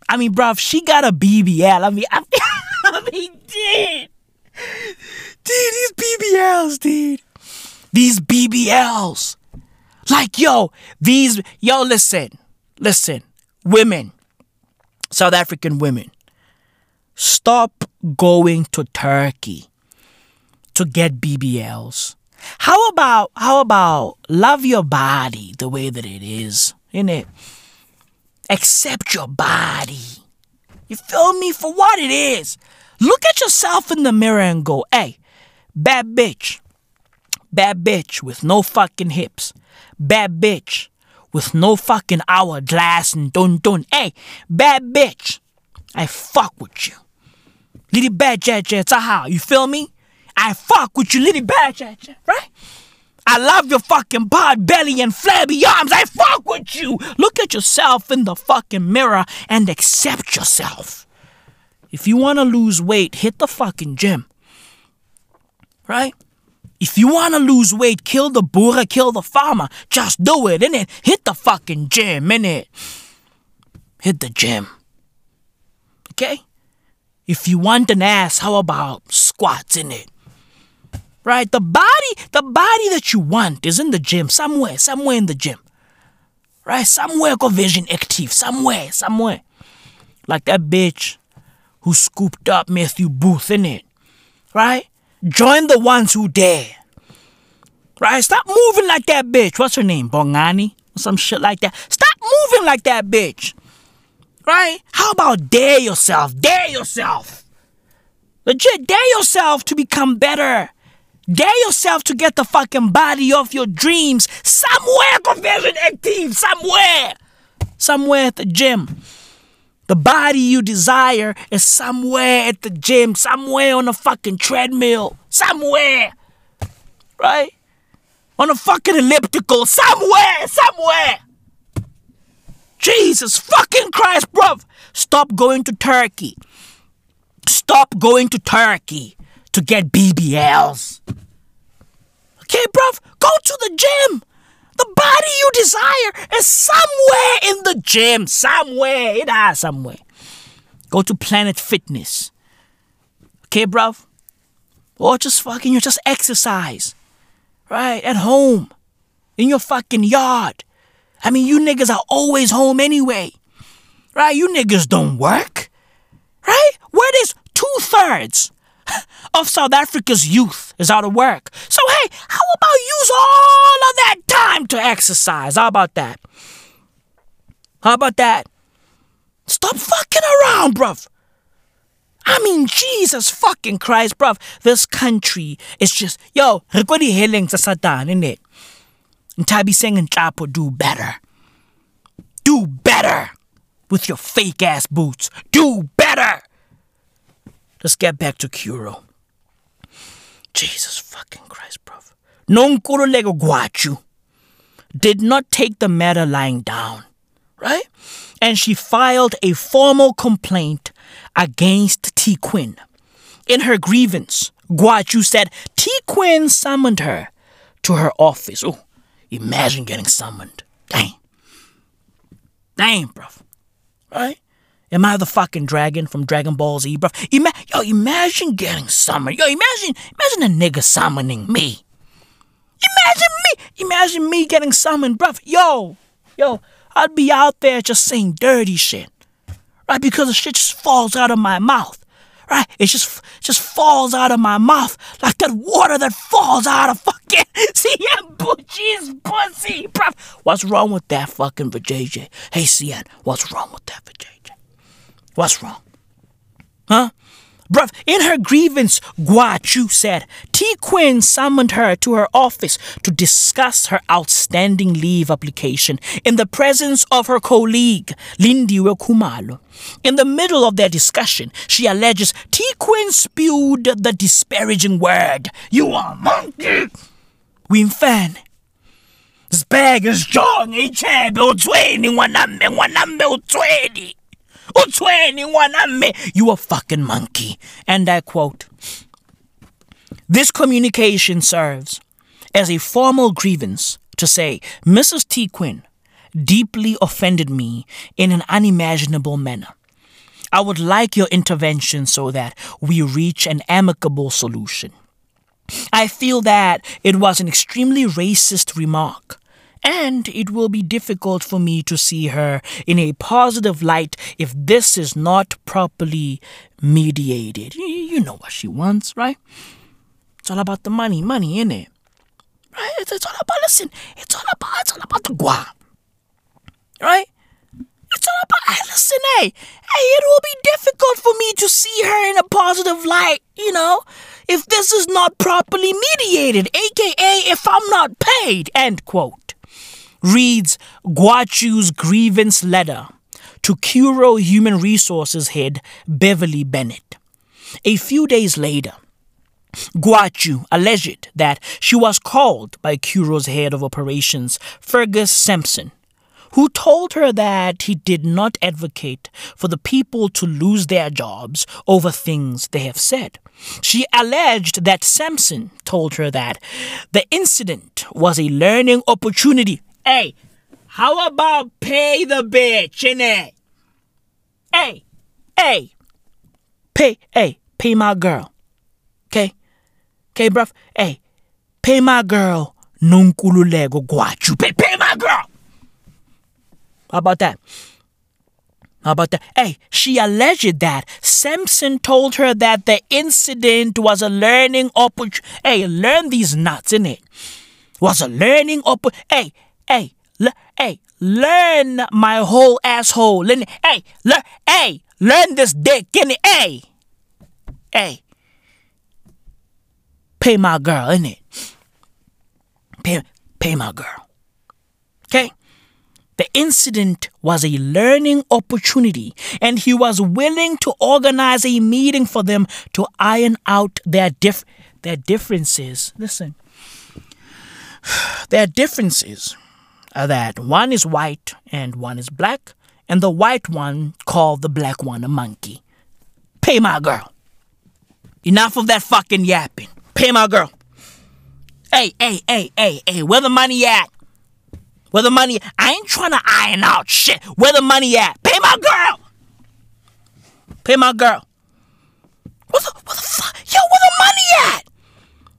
I mean, bruv, she got a BBL. I mean, I, I mean, dude. Dude, these BBLs, dude. These BBLs. Like, yo, these, yo, listen, listen, women, South African women, stop going to Turkey to get BBLs. How about how about love your body the way that it is, innit? Accept your body. You feel me for what it is. Look at yourself in the mirror and go, hey, bad bitch. Bad bitch with no fucking hips. Bad bitch with no fucking hourglass and dun dun. Hey, bad bitch. I fuck with you. Little bad jet, how you feel me? I fuck with you, little bad jet, right? I love your fucking pod belly and flabby arms. I fuck with you. Look at yourself in the fucking mirror and accept yourself. If you want to lose weight, hit the fucking gym. Right? If you want to lose weight, kill the boer, kill the farmer. Just do it, innit? Hit the fucking gym, innit? Hit the gym. Okay? If you want an ass, how about squats in it? Right? The body, the body that you want is in the gym, somewhere, somewhere in the gym. Right? Somewhere go Virgin Active, somewhere, somewhere. Like that bitch who scooped up Matthew Booth in it. Right? Join the ones who dare. Right? Stop moving like that bitch. What's her name? Bongani? Or some shit like that. Stop moving like that bitch. Right? How about dare yourself? Dare yourself. Legit, dare yourself to become better. Dare yourself to get the fucking body of your dreams somewhere, conversion active, somewhere. Somewhere at the gym. The body you desire is somewhere at the gym, somewhere on a fucking treadmill, somewhere. Right? On a fucking elliptical, somewhere, somewhere. Jesus fucking Christ, bruv. Stop going to Turkey. Stop going to Turkey to get BBLs. Okay, bruv, go to the gym. The body you desire is somewhere in the gym. Somewhere. It is somewhere. Go to Planet Fitness. Okay, bruv? Or just fucking, you just exercise. Right? At home. In your fucking yard. I mean, you niggas are always home anyway. Right? You niggas don't work. Right? Where there's two thirds of South Africa's youth is out of work. So, hey, how about use all of that time to exercise? How about that? How about that? Stop fucking around, bruv. I mean, Jesus fucking Christ, bruv. This country is just, yo, rekwadi healing sa satan? Nthabiseng and Chapo do better. Do better with your fake ass boots. Do better. Let's get back to Curro. Jesus fucking Christ, bruv. Nonkululeko Gwachu did not take the matter lying down, right? And she filed a formal complaint against Tiquin. In her grievance, Gwachu said T. Quinn summoned her to her office. Oh, imagine getting summoned. Dang. Dang, bruv. Right? Am I the fucking dragon from Dragon Ball Z, bruv? Ima- yo, imagine getting summoned. Yo, imagine, imagine a nigga summoning me. Imagine me, imagine me getting summoned, bruv. Yo, yo, I'd be out there just saying dirty shit, right? Because the shit just falls out of my mouth, right? It just just falls out of my mouth like that water that falls out of fucking Cyan Boujee's pussy, bruv. What's wrong with that fucking for JJ? Hey, CN, what's wrong with that for JJ? What's wrong? Huh? Bruv, in her grievance, Gwachu said Tiquin summoned her to her office to discuss her outstanding leave application in the presence of her colleague, Lindiwe Kumalo. In the middle of their discussion, she alleges T. Quinn spewed the disparaging word, You are monkey! Winfan. This bag is utweni. Utweni ngwanambe. You a fucking monkey. And I quote This communication serves as a formal grievance to say Mrs. Tiquin deeply offended me in an unimaginable manner. I would like your intervention so that we reach an amicable solution. I feel that it was an extremely racist remark, and it will be difficult for me to see her in a positive light if this is not properly mediated. You, know what she wants, right? It's all about the money, money, innit? Right? It's, it's all about, listen, it's all about, it's all about the guap. Right? It's all about, hey, listen, hey, hey, it will be difficult for me to see her in a positive light, you know, if this is not properly mediated, aka if I'm not paid, end quote. Reads Gwachu's grievance letter to Curro Human Resources head Beverly Bennett. A few days later, Gwachu alleged that she was called by Curro's head of operations, Fergus Sampson, who told her that he did not advocate for the people to lose their jobs over things they have said. She alleged that Sampson told her that the incident was a learning opportunity. Hey, how about pay the bitch, innit? Hey, hey, pay, hey, pay my girl. Okay? Okay, bruv? Hey, pay my girl. Nonkululeko Gwachu. Pay, pay my girl. How about that? How about that? Hey, she alleged that Sampson told her that the incident was a learning opportunity. Hey, learn these nuts, innit? Was a learning opp. Hey, hey, le- hey, learn my whole asshole. Learn, hey, learn, hey, learn this dick, innit? Hey, hey, pay my girl, innit? Pay, pay my girl. Okay? The incident was a learning opportunity, and he was willing to organize a meeting for them to iron out their dif- their differences. Listen, their differences Uh, that one is white and one is black, and the white one called the black one a monkey. Pay my girl. Enough of that fucking yapping. Pay my girl. Hey, hey, hey, hey, hey, where the money at? Where the money? I ain't trying to iron out shit. Where the money at? Pay my girl. Pay my girl. Where the, where the fuck? Yo, where the money at?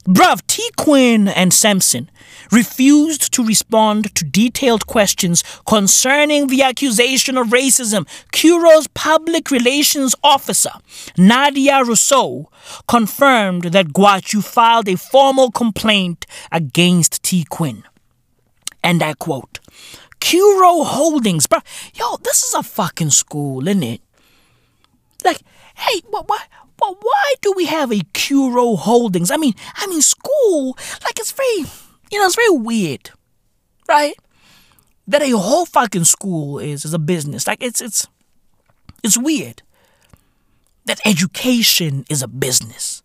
Bruv, Tiquin and Sampson refused to respond to detailed questions concerning the accusation of racism. Curro's public relations officer, Nadia Rousseau, confirmed that Gwachu filed a formal complaint against Tiquin and I quote, Curro Holdings, bro. Yo, this is a fucking school, isn't it? Like, hey, what, what, why do we have a Curro Holdings? I mean, I mean, school, like, it's very, you know, it's very weird, right? That a whole fucking school is is a business. Like, it's it's it's weird. That education is a business.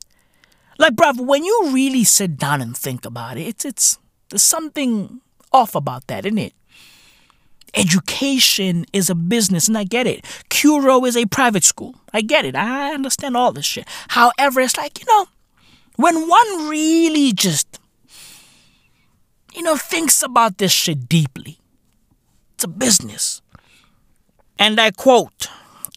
Like, bruv, when you really sit down and think about it, it's it's there's something off about that, isn't it? Education is a business, and I get it. Curro is a private school. I get it. I understand all this shit. However, it's like, you know, when one really just, you know, thinks about this shit deeply, it's a business. And I quote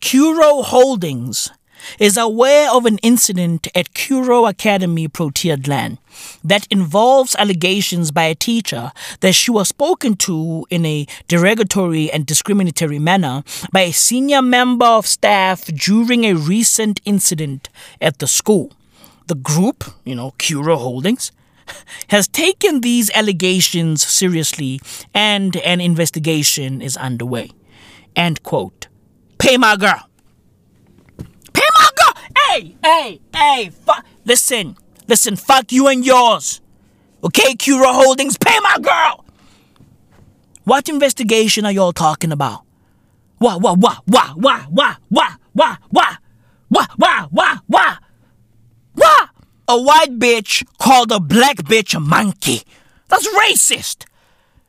Curro Holdings is aware of an incident at Curro Academy, Protea Glen, that involves allegations by a teacher that she was spoken to in a derogatory and discriminatory manner by a senior member of staff during a recent incident at the school. The group, you know, Curro Holdings, has taken these allegations seriously and an investigation is underway. End quote. Pay my girl. Pay my girl. Hey, hey, hey. Fuck. Listen, listen. Fuck you and yours. Okay, Curro Holdings. Pay my girl. What investigation are y'all talking about? What, what, what, what, what, what, what, what, what, what, what, what, what, what? A white bitch called a black bitch a monkey. That's racist.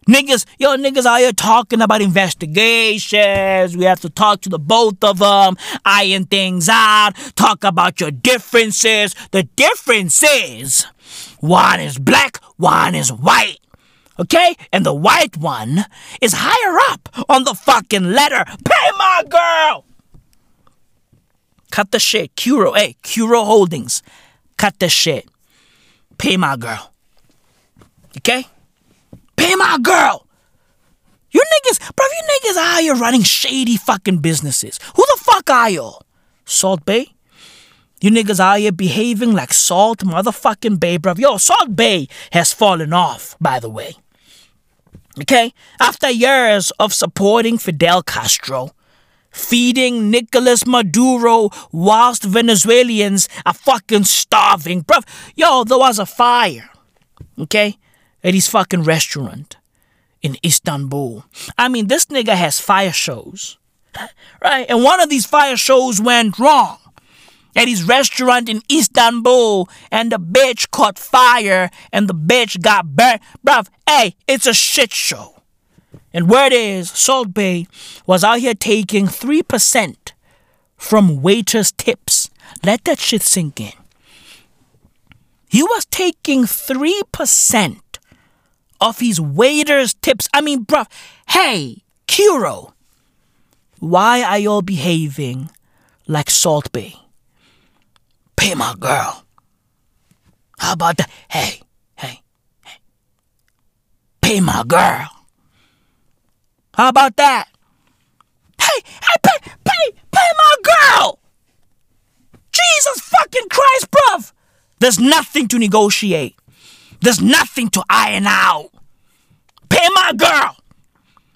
Niggas, yo, niggas out here talking about investigations. We have to talk to the both of them, iron things out, talk about your differences. The difference is one is black, one is white. Okay? And the white one is higher up on the fucking ladder. Pay my girl! Cut the shit. Curro, hey, Curro Holdings. Cut the shit. Pay my girl. Okay? Pay my girl. You niggas, bro, you niggas out here running shady fucking businesses. Who the fuck are y'all? Salt Bae? You niggas out here behaving like Salt motherfucking Bae, bruv. Yo, Salt Bae has fallen off, by the way. Okay? After years of supporting Fidel Castro, feeding Nicolas Maduro whilst Venezuelans are fucking starving, bruv. Yo, there was a fire. Okay? At his fucking restaurant in Istanbul. I mean, this nigga has fire shows. Right? And one of these fire shows went wrong at his restaurant in Istanbul and the bitch caught fire and the bitch got burnt. Bruv, hey, it's a shit show. And word is, Salt Bae was out here taking 3% from waiters' tips. Let that shit sink in. He was taking 3% of his waiters' tips. I mean, bruv, hey, Curro, why are y'all behaving like Salt Bae? Pay my girl. How about that? Hey, hey, hey. Pay my girl. How about that? Hey, hey, pay, pay, pay my girl. Jesus fucking Christ, bruv. There's nothing to negotiate. There's nothing to iron out. Pay my girl.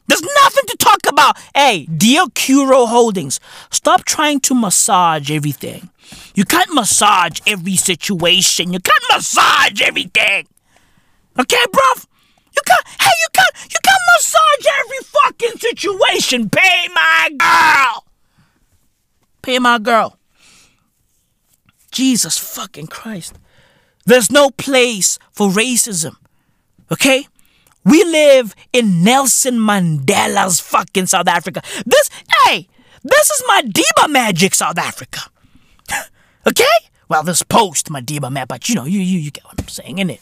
There's nothing to talk about. Hey, dear Curro Holdings, stop trying to massage everything. You can't massage every situation. You can't massage everything. Okay, bruv? You can't, hey, you can't, you can't massage every fucking situation. Pay my girl. Pay my girl. Jesus fucking Christ. There's no place for racism. Okay? We live in Nelson Mandela's fucking South Africa. This, hey, this is Madiba magic South Africa. okay? Well, this post Madiba map, but you know, you, you, you get what I'm saying, innit?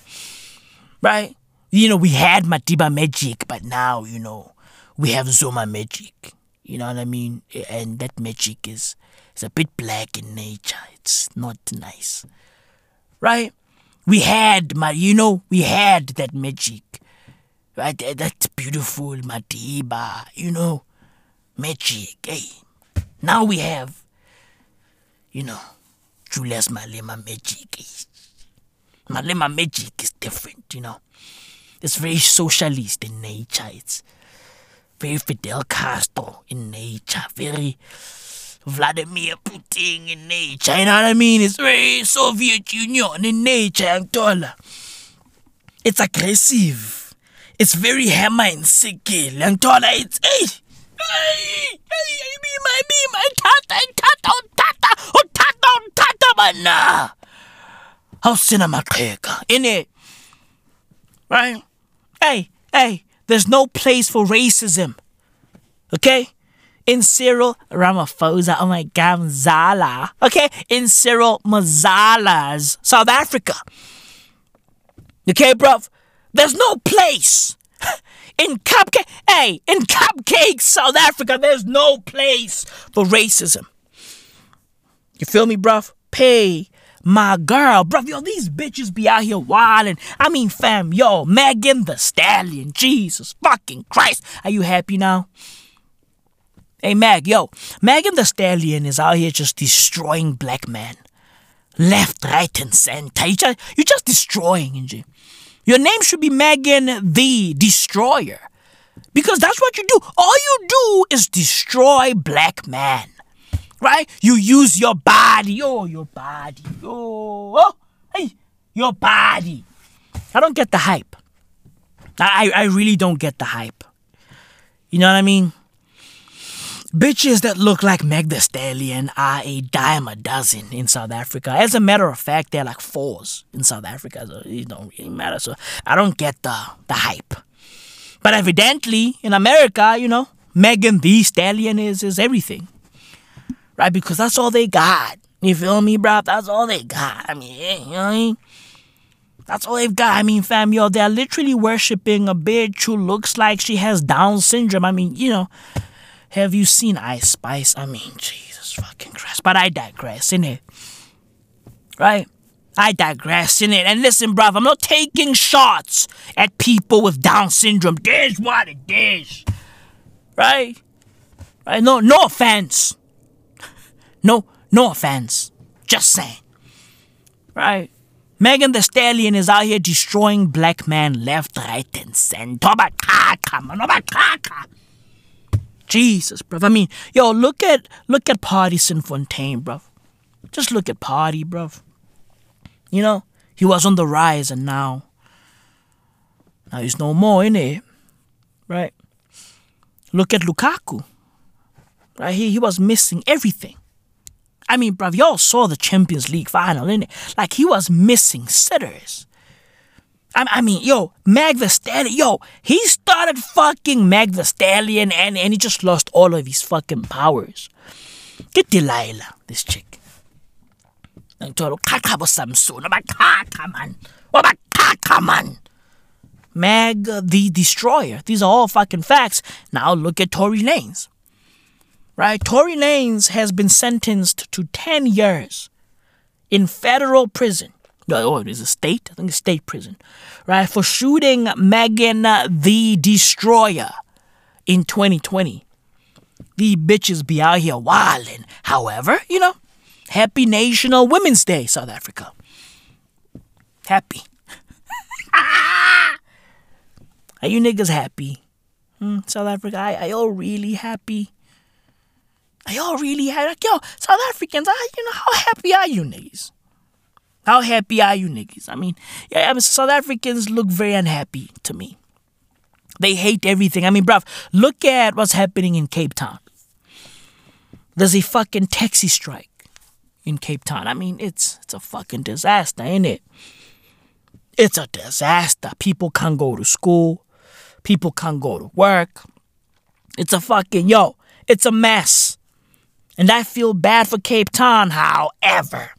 Right? You know, we had Madiba magic, but now, you know, we have Zuma magic. You know what I mean? And that magic is, is a bit black in nature. It's not nice. Right? We had, my, you know, we had that magic Right? That's beautiful, Madiba. You know, magic. Hey, now we have, you know, Julius Malema magic. Malema magic is different, you know. It's very socialist in nature. It's very Fidel Castro in nature. Very Vladimir Putin in nature. You know what I mean? It's very Soviet Union in nature, It's aggressive. It's very hammer and sickle. Ngithola it's hey hey hey be my be my tata tata oh, tata oh, tata oh, tata bana. Awusina maqheka in it. Right? Hey, hey, there's no place for racism. Okay? In Cyril Ramaphosa, oh my God, Mazala. Okay? In Cyril Mazala's South Africa. Okay, bruv? There's no place. In cupcake, hey, in cupcake, South Africa, there's no place for racism. You feel me, bruv? Pay my girl, bruv. Yo, these bitches be out here wildin'. I mean, fam, yo, Megan Thee Stallion. Jesus fucking Christ. Are you happy now? Hey, Mag, yo, Megan Thee Stallion is out here just destroying black men. Left, right, and center. You just, you're just destroying, NG. Your name should be Megan Thee Destroyer. Because that's what you do. All you do is destroy black men. Right? You use your body. Oh, your body. Oh, oh hey, your body. I don't get the hype. I, I really don't get the hype. You know what I mean? Bitches that look like Meg Thee Stallion are a dime a dozen in South Africa. As a matter of fact, they're like fours in South Africa. So it don't really matter. So I don't get the the hype. But evidently in America, you know, Megan Thee Stallion is is everything. Right? Because that's all they got. You feel me, bro? That's all they got. I mean, you know what I mean? That's all they've got. I mean, fam, yo, they're literally worshiping a bitch who looks like she has Down syndrome. I mean, you know, have you seen Ice Spice? I mean, Jesus fucking Christ. But I digress, innit? Right? I digress, innit? And listen, bruv, I'm not taking shots at people with Down syndrome. This what it is. Right? Right? No, no offense. No, no offense. Just saying. Right? Megan Thee Stallion is out here destroying black men left, right, and center. Jesus, bro. I mean, yo, look at look at Pardi Fontaine, bro. Just look at Pardi, bro. You know, he was on the rise and now now he's no more in it. Right? Look at Lukaku. Right? He he was missing everything. I mean, bruv, y'all saw the Champions League final, innit? Like he was missing sitters. I, I mean, yo, Mag the Stallion, yo, he started fucking Mag the Stallion and, and he just lost all of his fucking powers. Get Delilah, this chick. Nangithola uqhaqhabo Samson, abaqhaqa man. Oh, Wabaqhaqa man. Mag the Destroyer. These are all fucking facts. Now look at Tory Lanez. Right? Tory Lanez has been sentenced to 10 years in federal prison oh, it is a state, I think it's state prison, right, for shooting Megan Thee Destroyer in 2020. The bitches be out here wildin'. However, you know, happy National Women's Day, South Africa. Happy. are you niggas happy? Hmm, South Africa, are, y'all really happy? Are y'all really happy? Like, yo, South Africans, are, you know, how happy are you niggas? How happy are you niggas? I mean, yeah, I mean, South Africans look very unhappy to me. They hate everything. I mean, bruv, look at what's happening in Cape Town. There's a fucking taxi strike in Cape Town. I mean, it's it's a fucking disaster, ain't it? It's a disaster. People can't go to school. People can't go to work. It's a fucking yo. It's a mess. And I feel bad for Cape Town, however.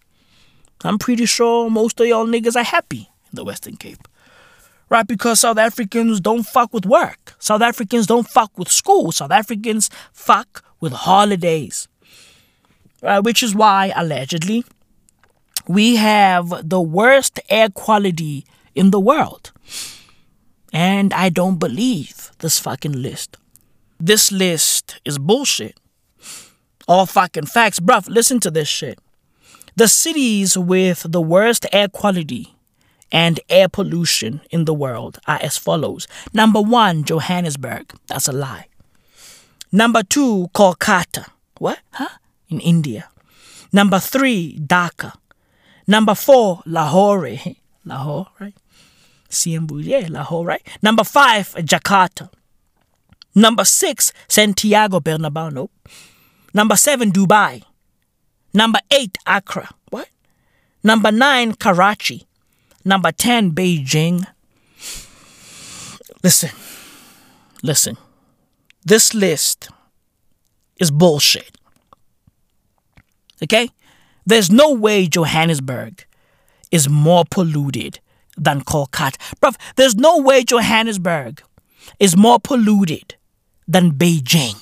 I'm pretty sure most of y'all niggas are happy in the Western Cape. Right? Because South Africans don't fuck with work. South Africans don't fuck with school. South Africans fuck with holidays. Right? Which is why, allegedly, we have the worst air quality in the world. And I don't believe this fucking list. This list is bullshit. All fucking facts. Bruv, listen to this shit. The cities with the worst air quality and air pollution in the world are as follows. Number one, Johannesburg. That's a lie. Number two, Kolkata. What? Huh? In India. Number three, Dhaka. Number four, Lahore. Lahore, right? Siambu, yeah, Lahore, right? Number five, Jakarta. Number six, Santiago Bernabeu. Nope. Number seven, Dubai. Number eight, Accra. What? Number nine, Karachi. Number 10, Beijing. Listen, listen. This list is bullshit. Okay? There's no way Johannesburg is more polluted than Kolkata. Bruv, there's no way Johannesburg is more polluted than Beijing.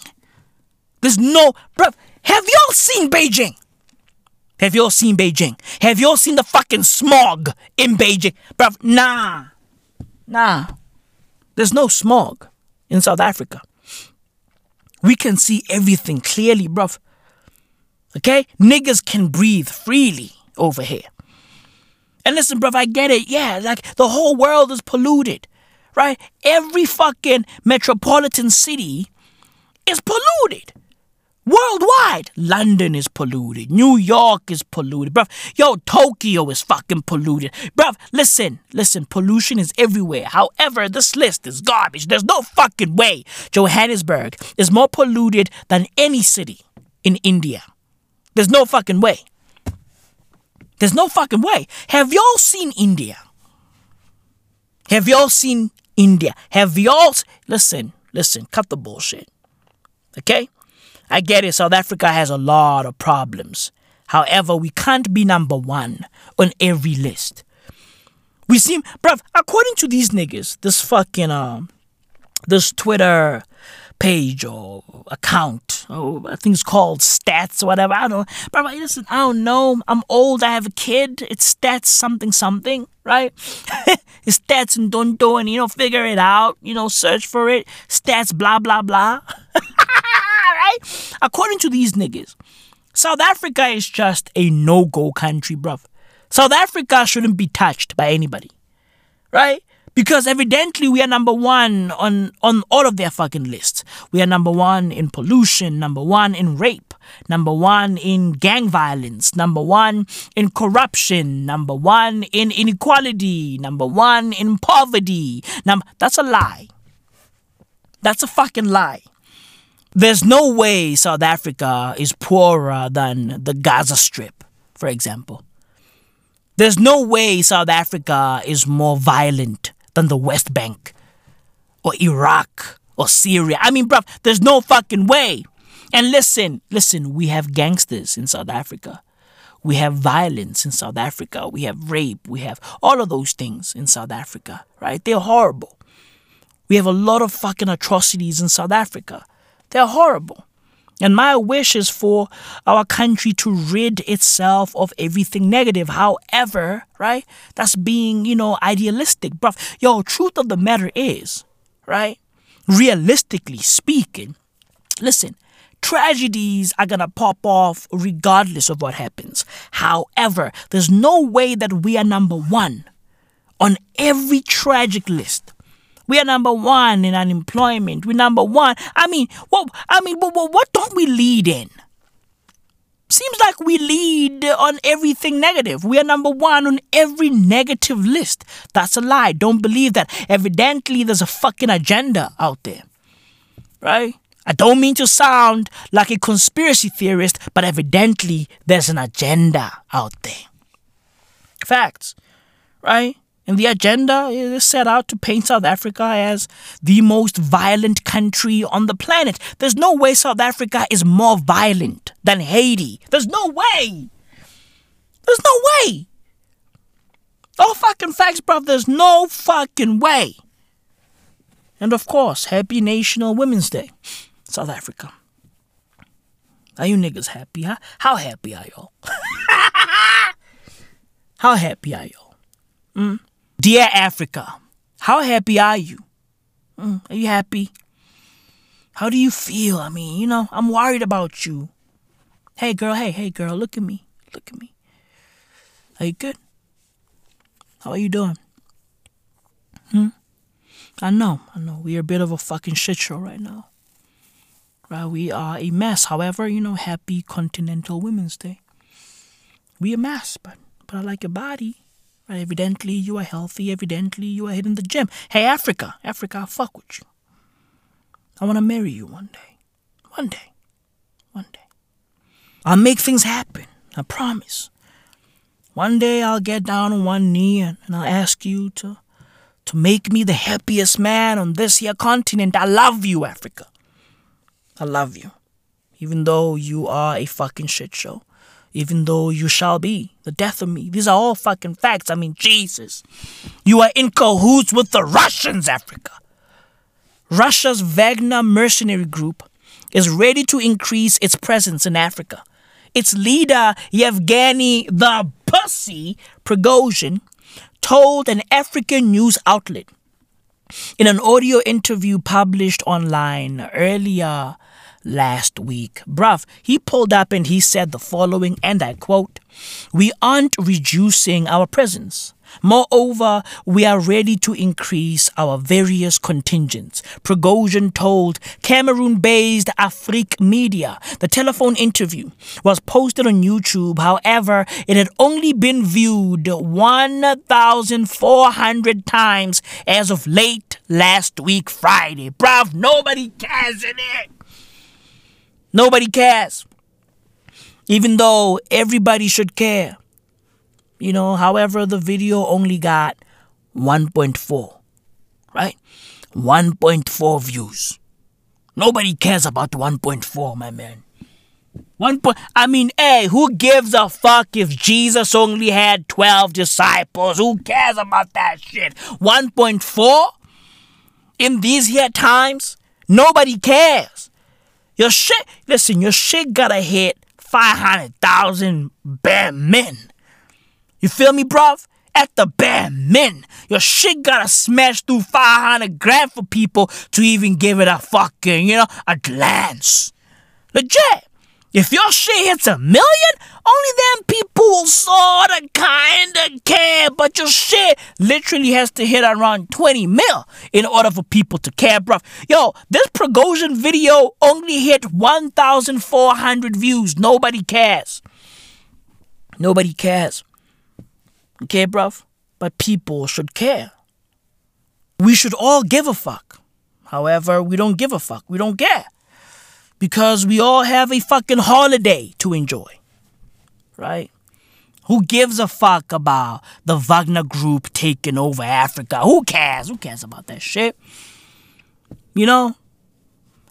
There's no, bruv, have y'all seen Beijing? Have y'all seen Beijing? Have y'all seen the fucking smog in Beijing? Bruv, nah. Nah. There's no smog in South Africa. We can see everything clearly, bruv. Okay? Niggas can breathe freely over here. And listen, bruv, I get it. Yeah, like the whole world is polluted, right? Every fucking metropolitan city is polluted. Worldwide, London is polluted. New York is polluted. Bruv, yo, Tokyo is fucking polluted. Bruv, listen, listen, pollution is everywhere. However, this list is garbage. There's no fucking way Johannesburg is more polluted than any city in India. There's no fucking way. There's no fucking way. Have y'all seen India? Have y'all seen India? Have y'all. Listen, listen, cut the bullshit. Okay? I get it, South Africa has a lot of problems. However, we can't be number one on every list. We seem, bruv, according to these niggas, this fucking, um, this Twitter page or account, or I think it's called Stats or whatever, I don't know. Bruv, listen, I don't know. I'm old, I have a kid. It's Stats something something, right? it's Stats and don't do and, you know, figure it out, you know, search for it. Stats blah, blah, blah. According to these niggas, South Africa is just a no go country, bruv. South Africa shouldn't be touched by anybody, right? Because evidently we are number one on, on all of their fucking lists. We are number one in pollution, number one in rape, number one in gang violence, number one in corruption, number one in inequality, number one in poverty. Number, that's a lie. That's a fucking lie. There's no way South Africa is poorer than the Gaza Strip, for example. There's no way South Africa is more violent than the West Bank or Iraq or Syria. I mean, bruv, there's no fucking way. And listen, listen, we have gangsters in South Africa. We have violence in South Africa. We have rape. We have all of those things in South Africa, right? They're horrible. We have a lot of fucking atrocities in South Africa. They're horrible. And my wish is for our country to rid itself of everything negative. However, right, that's being, you know, idealistic, bruv. Yo, truth of the matter is, right, realistically speaking, listen, tragedies are gonna pop off regardless of what happens. However, there's no way that we are number one on every tragic list. We are number one in unemployment. We're number one. I mean, what? I mean, what, what don't we lead in? Seems like we lead on everything negative. We are number one on every negative list. That's a lie. Don't believe that. Evidently, there's a fucking agenda out there. Right? I don't mean to sound like a conspiracy theorist, but evidently, there's an agenda out there. Facts. Right? And the agenda is set out to paint South Africa as the most violent country on the planet. There's no way South Africa is more violent than Haiti. There's no way. There's no way. All fucking facts, bro. There's no fucking way. And of course, happy National Women's Day, South Africa. Are you niggas happy? Huh? How happy are y'all? How happy are y'all? Mm? Dear Africa, how happy are you? Mm, are you happy? How do you feel? I mean, you know, I'm worried about you. Hey, girl, hey, hey, girl, look at me. Look at me. Are you good? How are you doing? Hmm? I know, I know. We're a bit of a fucking shit show right now. Right? We are a mess. However, you know, happy Continental Women's Day. We a mess, but but I like your body. Evidently, you are healthy. Evidently, you are hitting the gym. Hey, Africa, Africa, I'll fuck with you. I want to marry you one day. One day. One day. I'll make things happen. I promise. One day I'll get down on one knee and, and I'll ask you to to make me the happiest man on this here continent. I love you, Africa. I love you. Even though you are a fucking shit show even though you shall be the death of me. These are all fucking facts. I mean, Jesus. You are in cahoots with the Russians, Africa. Russia's Wagner mercenary group is ready to increase its presence in Africa. its leader, Yevgeny the Pussy Prigozhin, told an African news outlet in an audio interview published online earlier last week. Bruv, he pulled up and he said the following, and I quote, We aren't reducing our presence. Moreover, we are ready to increase our various contingents. Prigozhin told Cameroon based Afrique Media. The telephone interview was posted on YouTube. However, it had only been viewed 1,400 times as of late last week, Friday. Bruv, nobody cares in it. Nobody cares. Even though everybody should care. You know, however, the video only got 1.4, right? 1.4 views. Nobody cares about 1.4, my man. One point. I mean, hey, who gives a fuck if Jesus only had 12 disciples? Who cares about that shit? 1.4? In these here times, nobody cares. Your shit, listen, your shit gotta hit 500,000 bare men. You feel me, bruv? At the bare men. your shit gotta smash through 500 grand for people to even give it a fucking, you know, a glance. Legit. If your shit hits a million, only then people sorta kinda care. But your shit literally has to hit around 20 mil in order for people to care, bruv. Yo, this Prigozhin video only hit 1,400 views. Nobody cares. Nobody cares. Okay, bruv? But people should care. We should all give a fuck. However, we don't give a fuck. We don't care because we all have a fucking holiday to enjoy. Right? Who gives a fuck about the Wagner group taking over Africa? Who cares? Who cares about that shit? You know,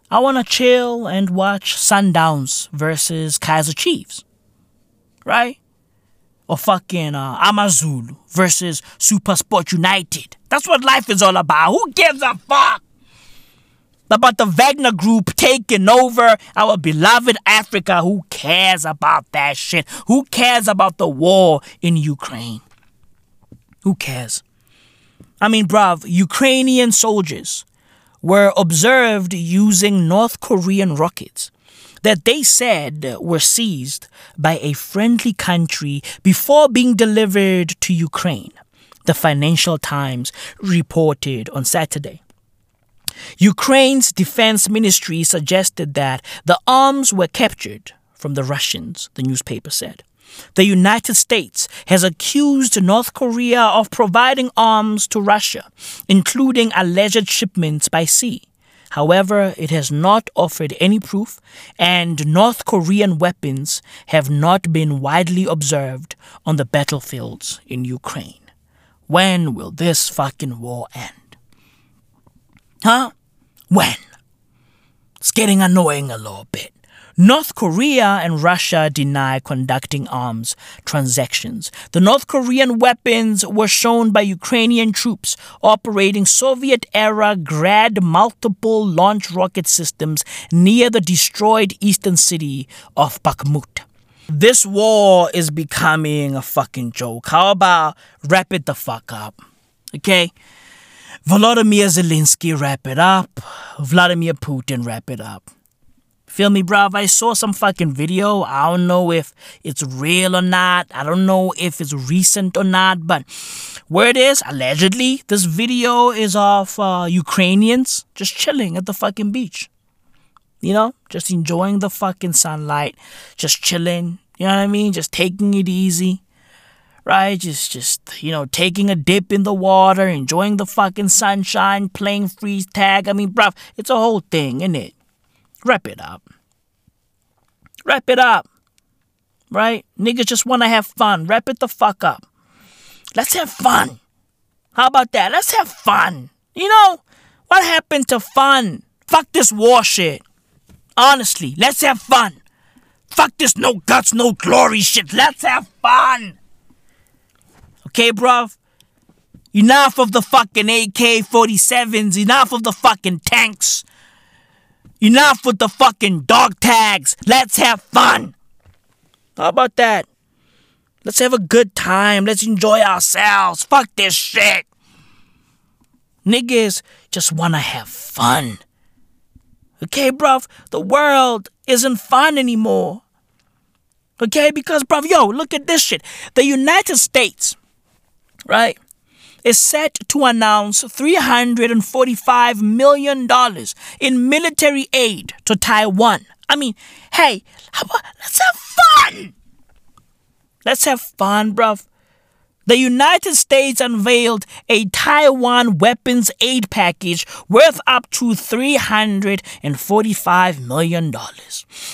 I want to chill and watch Sundowns versus Kaizer Chiefs. Right? Or fucking uh, Amazulu versus Super Sport United. That's what life is all about. Who gives a fuck? About the Wagner Group taking over our beloved Africa. Who cares about that shit? Who cares about the war in Ukraine? Who cares? I mean, bruv, Ukrainian soldiers were observed using North Korean rockets that they said were seized by a friendly country before being delivered to Ukraine. The Financial Times reported on Saturday. Ukraine's defense ministry suggested that the arms were captured from the Russians, the newspaper said. The United States has accused North Korea of providing arms to Russia, including alleged shipments by sea. However, it has not offered any proof, and North Korean weapons have not been widely observed on the battlefields in Ukraine. When will this fucking war end? Huh? When? It's getting annoying a little bit. North Korea and Russia deny conducting arms transactions. The North Korean weapons were shown by Ukrainian troops operating Soviet era Grad multiple launch rocket systems near the destroyed eastern city of Bakhmut. This war is becoming a fucking joke. How about wrap it the fuck up? Okay? Volodymyr Zelensky wrap it up. Vladimir Putin wrap it up. Feel me, bruv? I saw some fucking video. I don't know if it's real or not. I don't know if it's recent or not. But where it is, allegedly, this video is of uh, Ukrainians just chilling at the fucking beach. You know, just enjoying the fucking sunlight, just chilling. You know what I mean? Just taking it easy right? Just, just, you know, taking a dip in the water, enjoying the fucking sunshine, playing freeze tag. I mean, bruv, it's a whole thing, isn't it? Wrap it up. Wrap it up. Right? Niggas just want to have fun. Wrap it the fuck up. Let's have fun. How about that? Let's have fun. You know, what happened to fun? Fuck this war shit. Honestly, let's have fun. Fuck this no guts, no glory shit. Let's have fun. Okay, bruv? Enough of the fucking AK 47s. Enough of the fucking tanks. Enough with the fucking dog tags. Let's have fun. How about that? Let's have a good time. Let's enjoy ourselves. Fuck this shit. Niggas just wanna have fun. Okay, bruv? The world isn't fun anymore. Okay, because, bruv, yo, look at this shit. The United States, right, is set to announce $345 million in military aid to Taiwan. I mean, hey, let's have fun! Let's have fun, bruv. The United States unveiled a Taiwan weapons aid package worth up to $345 million.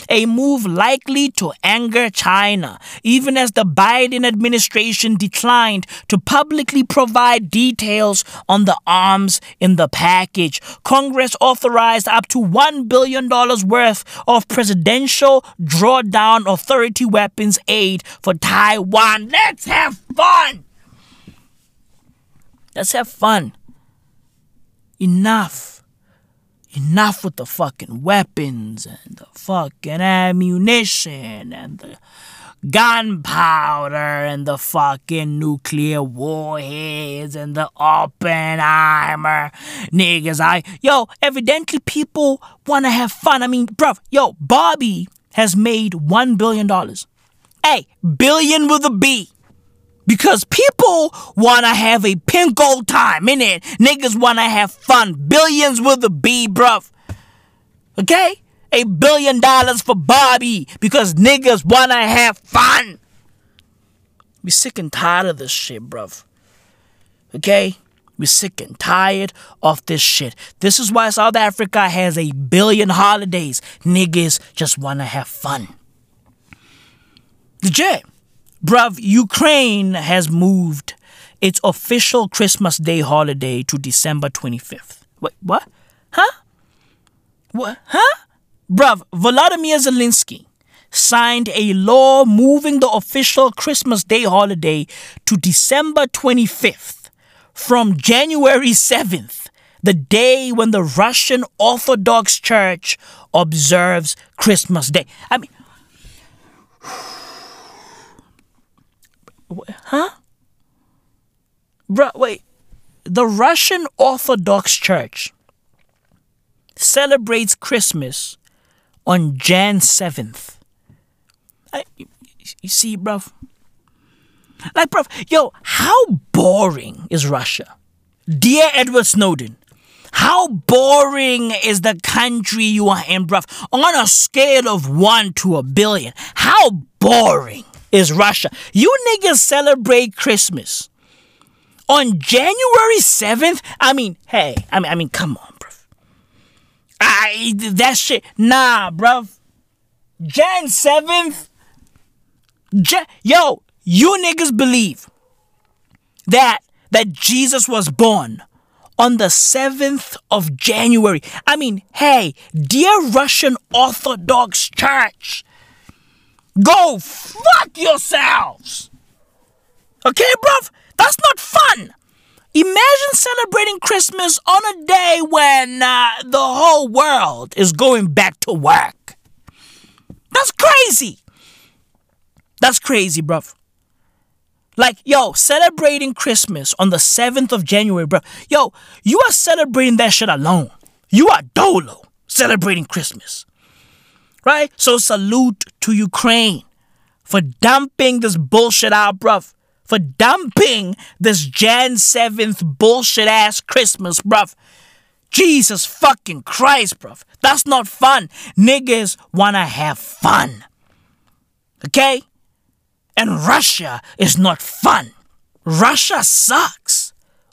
A move likely to anger China, even as the Biden administration declined to publicly provide details on the arms in the package. Congress authorized up to $1 billion worth of presidential drawdown authority weapons aid for Taiwan. Let's have fun! Let's have fun. Enough. Enough with the fucking weapons and the fucking ammunition and the gunpowder and the fucking nuclear warheads and the Oppenheimer niggas. I yo, evidently people wanna have fun. I mean, bruv, yo, Barbie has made one billion dollars. Hey, billion with a B. Because people wanna have a pink old time, innit? Niggas wanna have fun. Billions with a B, bruv. Okay? A billion dollars for Barbie because niggas wanna have fun. We sick and tired of this shit, bruv. Okay? We're sick and tired of this shit. This is why South Africa has a billion holidays. Niggas just wanna have fun. Legit. Bruv, Ukraine has moved its official Christmas Day holiday to December 25th. Wait, what? Huh? What? Huh? Bruv, Volodymyr Zelensky signed a law moving the official Christmas Day holiday to December 25th from January 7th, the day when the Russian Orthodox Church observes Christmas Day. I mean, Huh? Bruh, wait. The Russian Orthodox Church celebrates Christmas on Jan 7th. I, you see, bruv? Like, bruv, yo, how boring is Russia? Dear Edward Snowden, how boring is the country you are in, bruv? On a scale of 1 to a billion, how boring is Russia. You niggas celebrate Christmas on January 7th? I mean, hey, I mean, I mean, come on, bro. I that shit, nah, bro. Jan 7th? Ja- Yo, you niggas believe that that Jesus was born on the 7th of January. I mean, hey, dear Russian Orthodox Church, Go fuck yourselves! Okay, bruv? That's not fun! Imagine celebrating Christmas on a day when uh, the whole world is going back to work. That's crazy! That's crazy, bruv. Like, yo, celebrating Christmas on the 7th of January, bro. Yo, you are celebrating that shit alone. You are dolo celebrating Christmas right? So salute to Ukraine for dumping this bullshit out, bruv. For dumping this Jan 7th bullshit ass Christmas, bruv. Jesus fucking Christ, bruv. That's not fun. Niggas wanna have fun. Okay? And Russia is not fun. Russia sucks.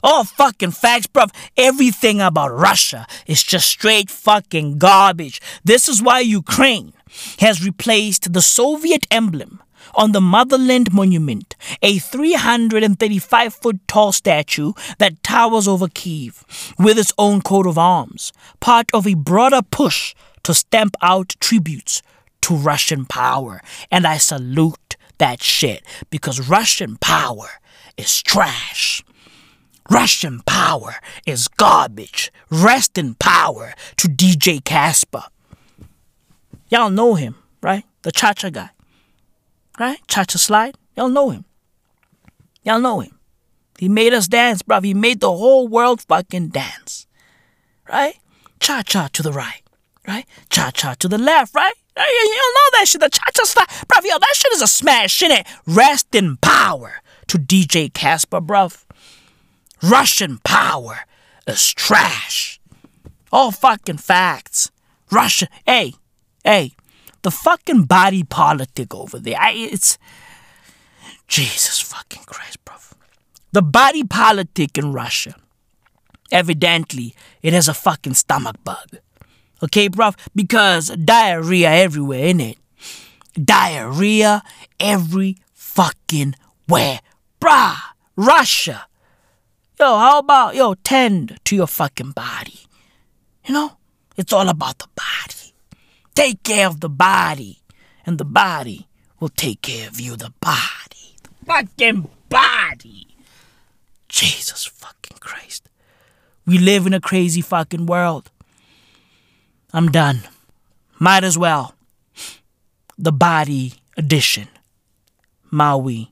Oh, fucking facts, bruv. Everything about Russia is just straight fucking garbage. This is why Ukraine has replaced the Soviet emblem on the Motherland Monument, a 335 foot tall statue that towers over Kiev, with its own coat of arms, part of a broader push to stamp out tributes to Russian power. And I salute that shit because Russian power is trash. Russian power is garbage. Rest in power to DJ Casper. Y'all know him, right? The cha cha guy. right? Cha Cha Slide. Y'all know him. Y'all know him. He made us dance, bruv. He made the whole world fucking dance. Right? Cha cha to the right. Right? Cha cha to the left, right? Don't know that shit. The cha cha slide. Bruv, yo, that shit is a smash, innit? Rest in power to DJ Casper, bruv. Russian power is trash. All fucking facts. Russia, hey, hey, the fucking body politic over there. I, it's Jesus fucking Christ, bro. The body politic in Russia. Evidently, it has a fucking stomach bug. Okay, bro? Because diarrhea everywhere, in it. Diarrhea every fucking where. Bruh, Russia. Yo, how about, yo, tend to your fucking body? You know? It's all about the body. Take care of the body, and the body will take care of you, the body. The fucking body. Jesus fucking Christ. We live in a crazy fucking world. I'm done. Might as well. The Body Edition. Maui.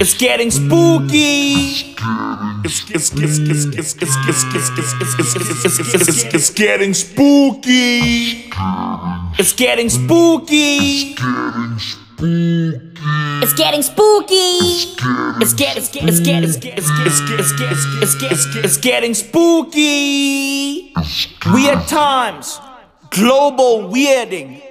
It's getting spooky. It's it's it's it's it's it's it's it's it's it's it's it's it's it's getting spooky. It's getting spooky.
It's getting spooky.
It's it's getting spooky. Weird times. Global weirding.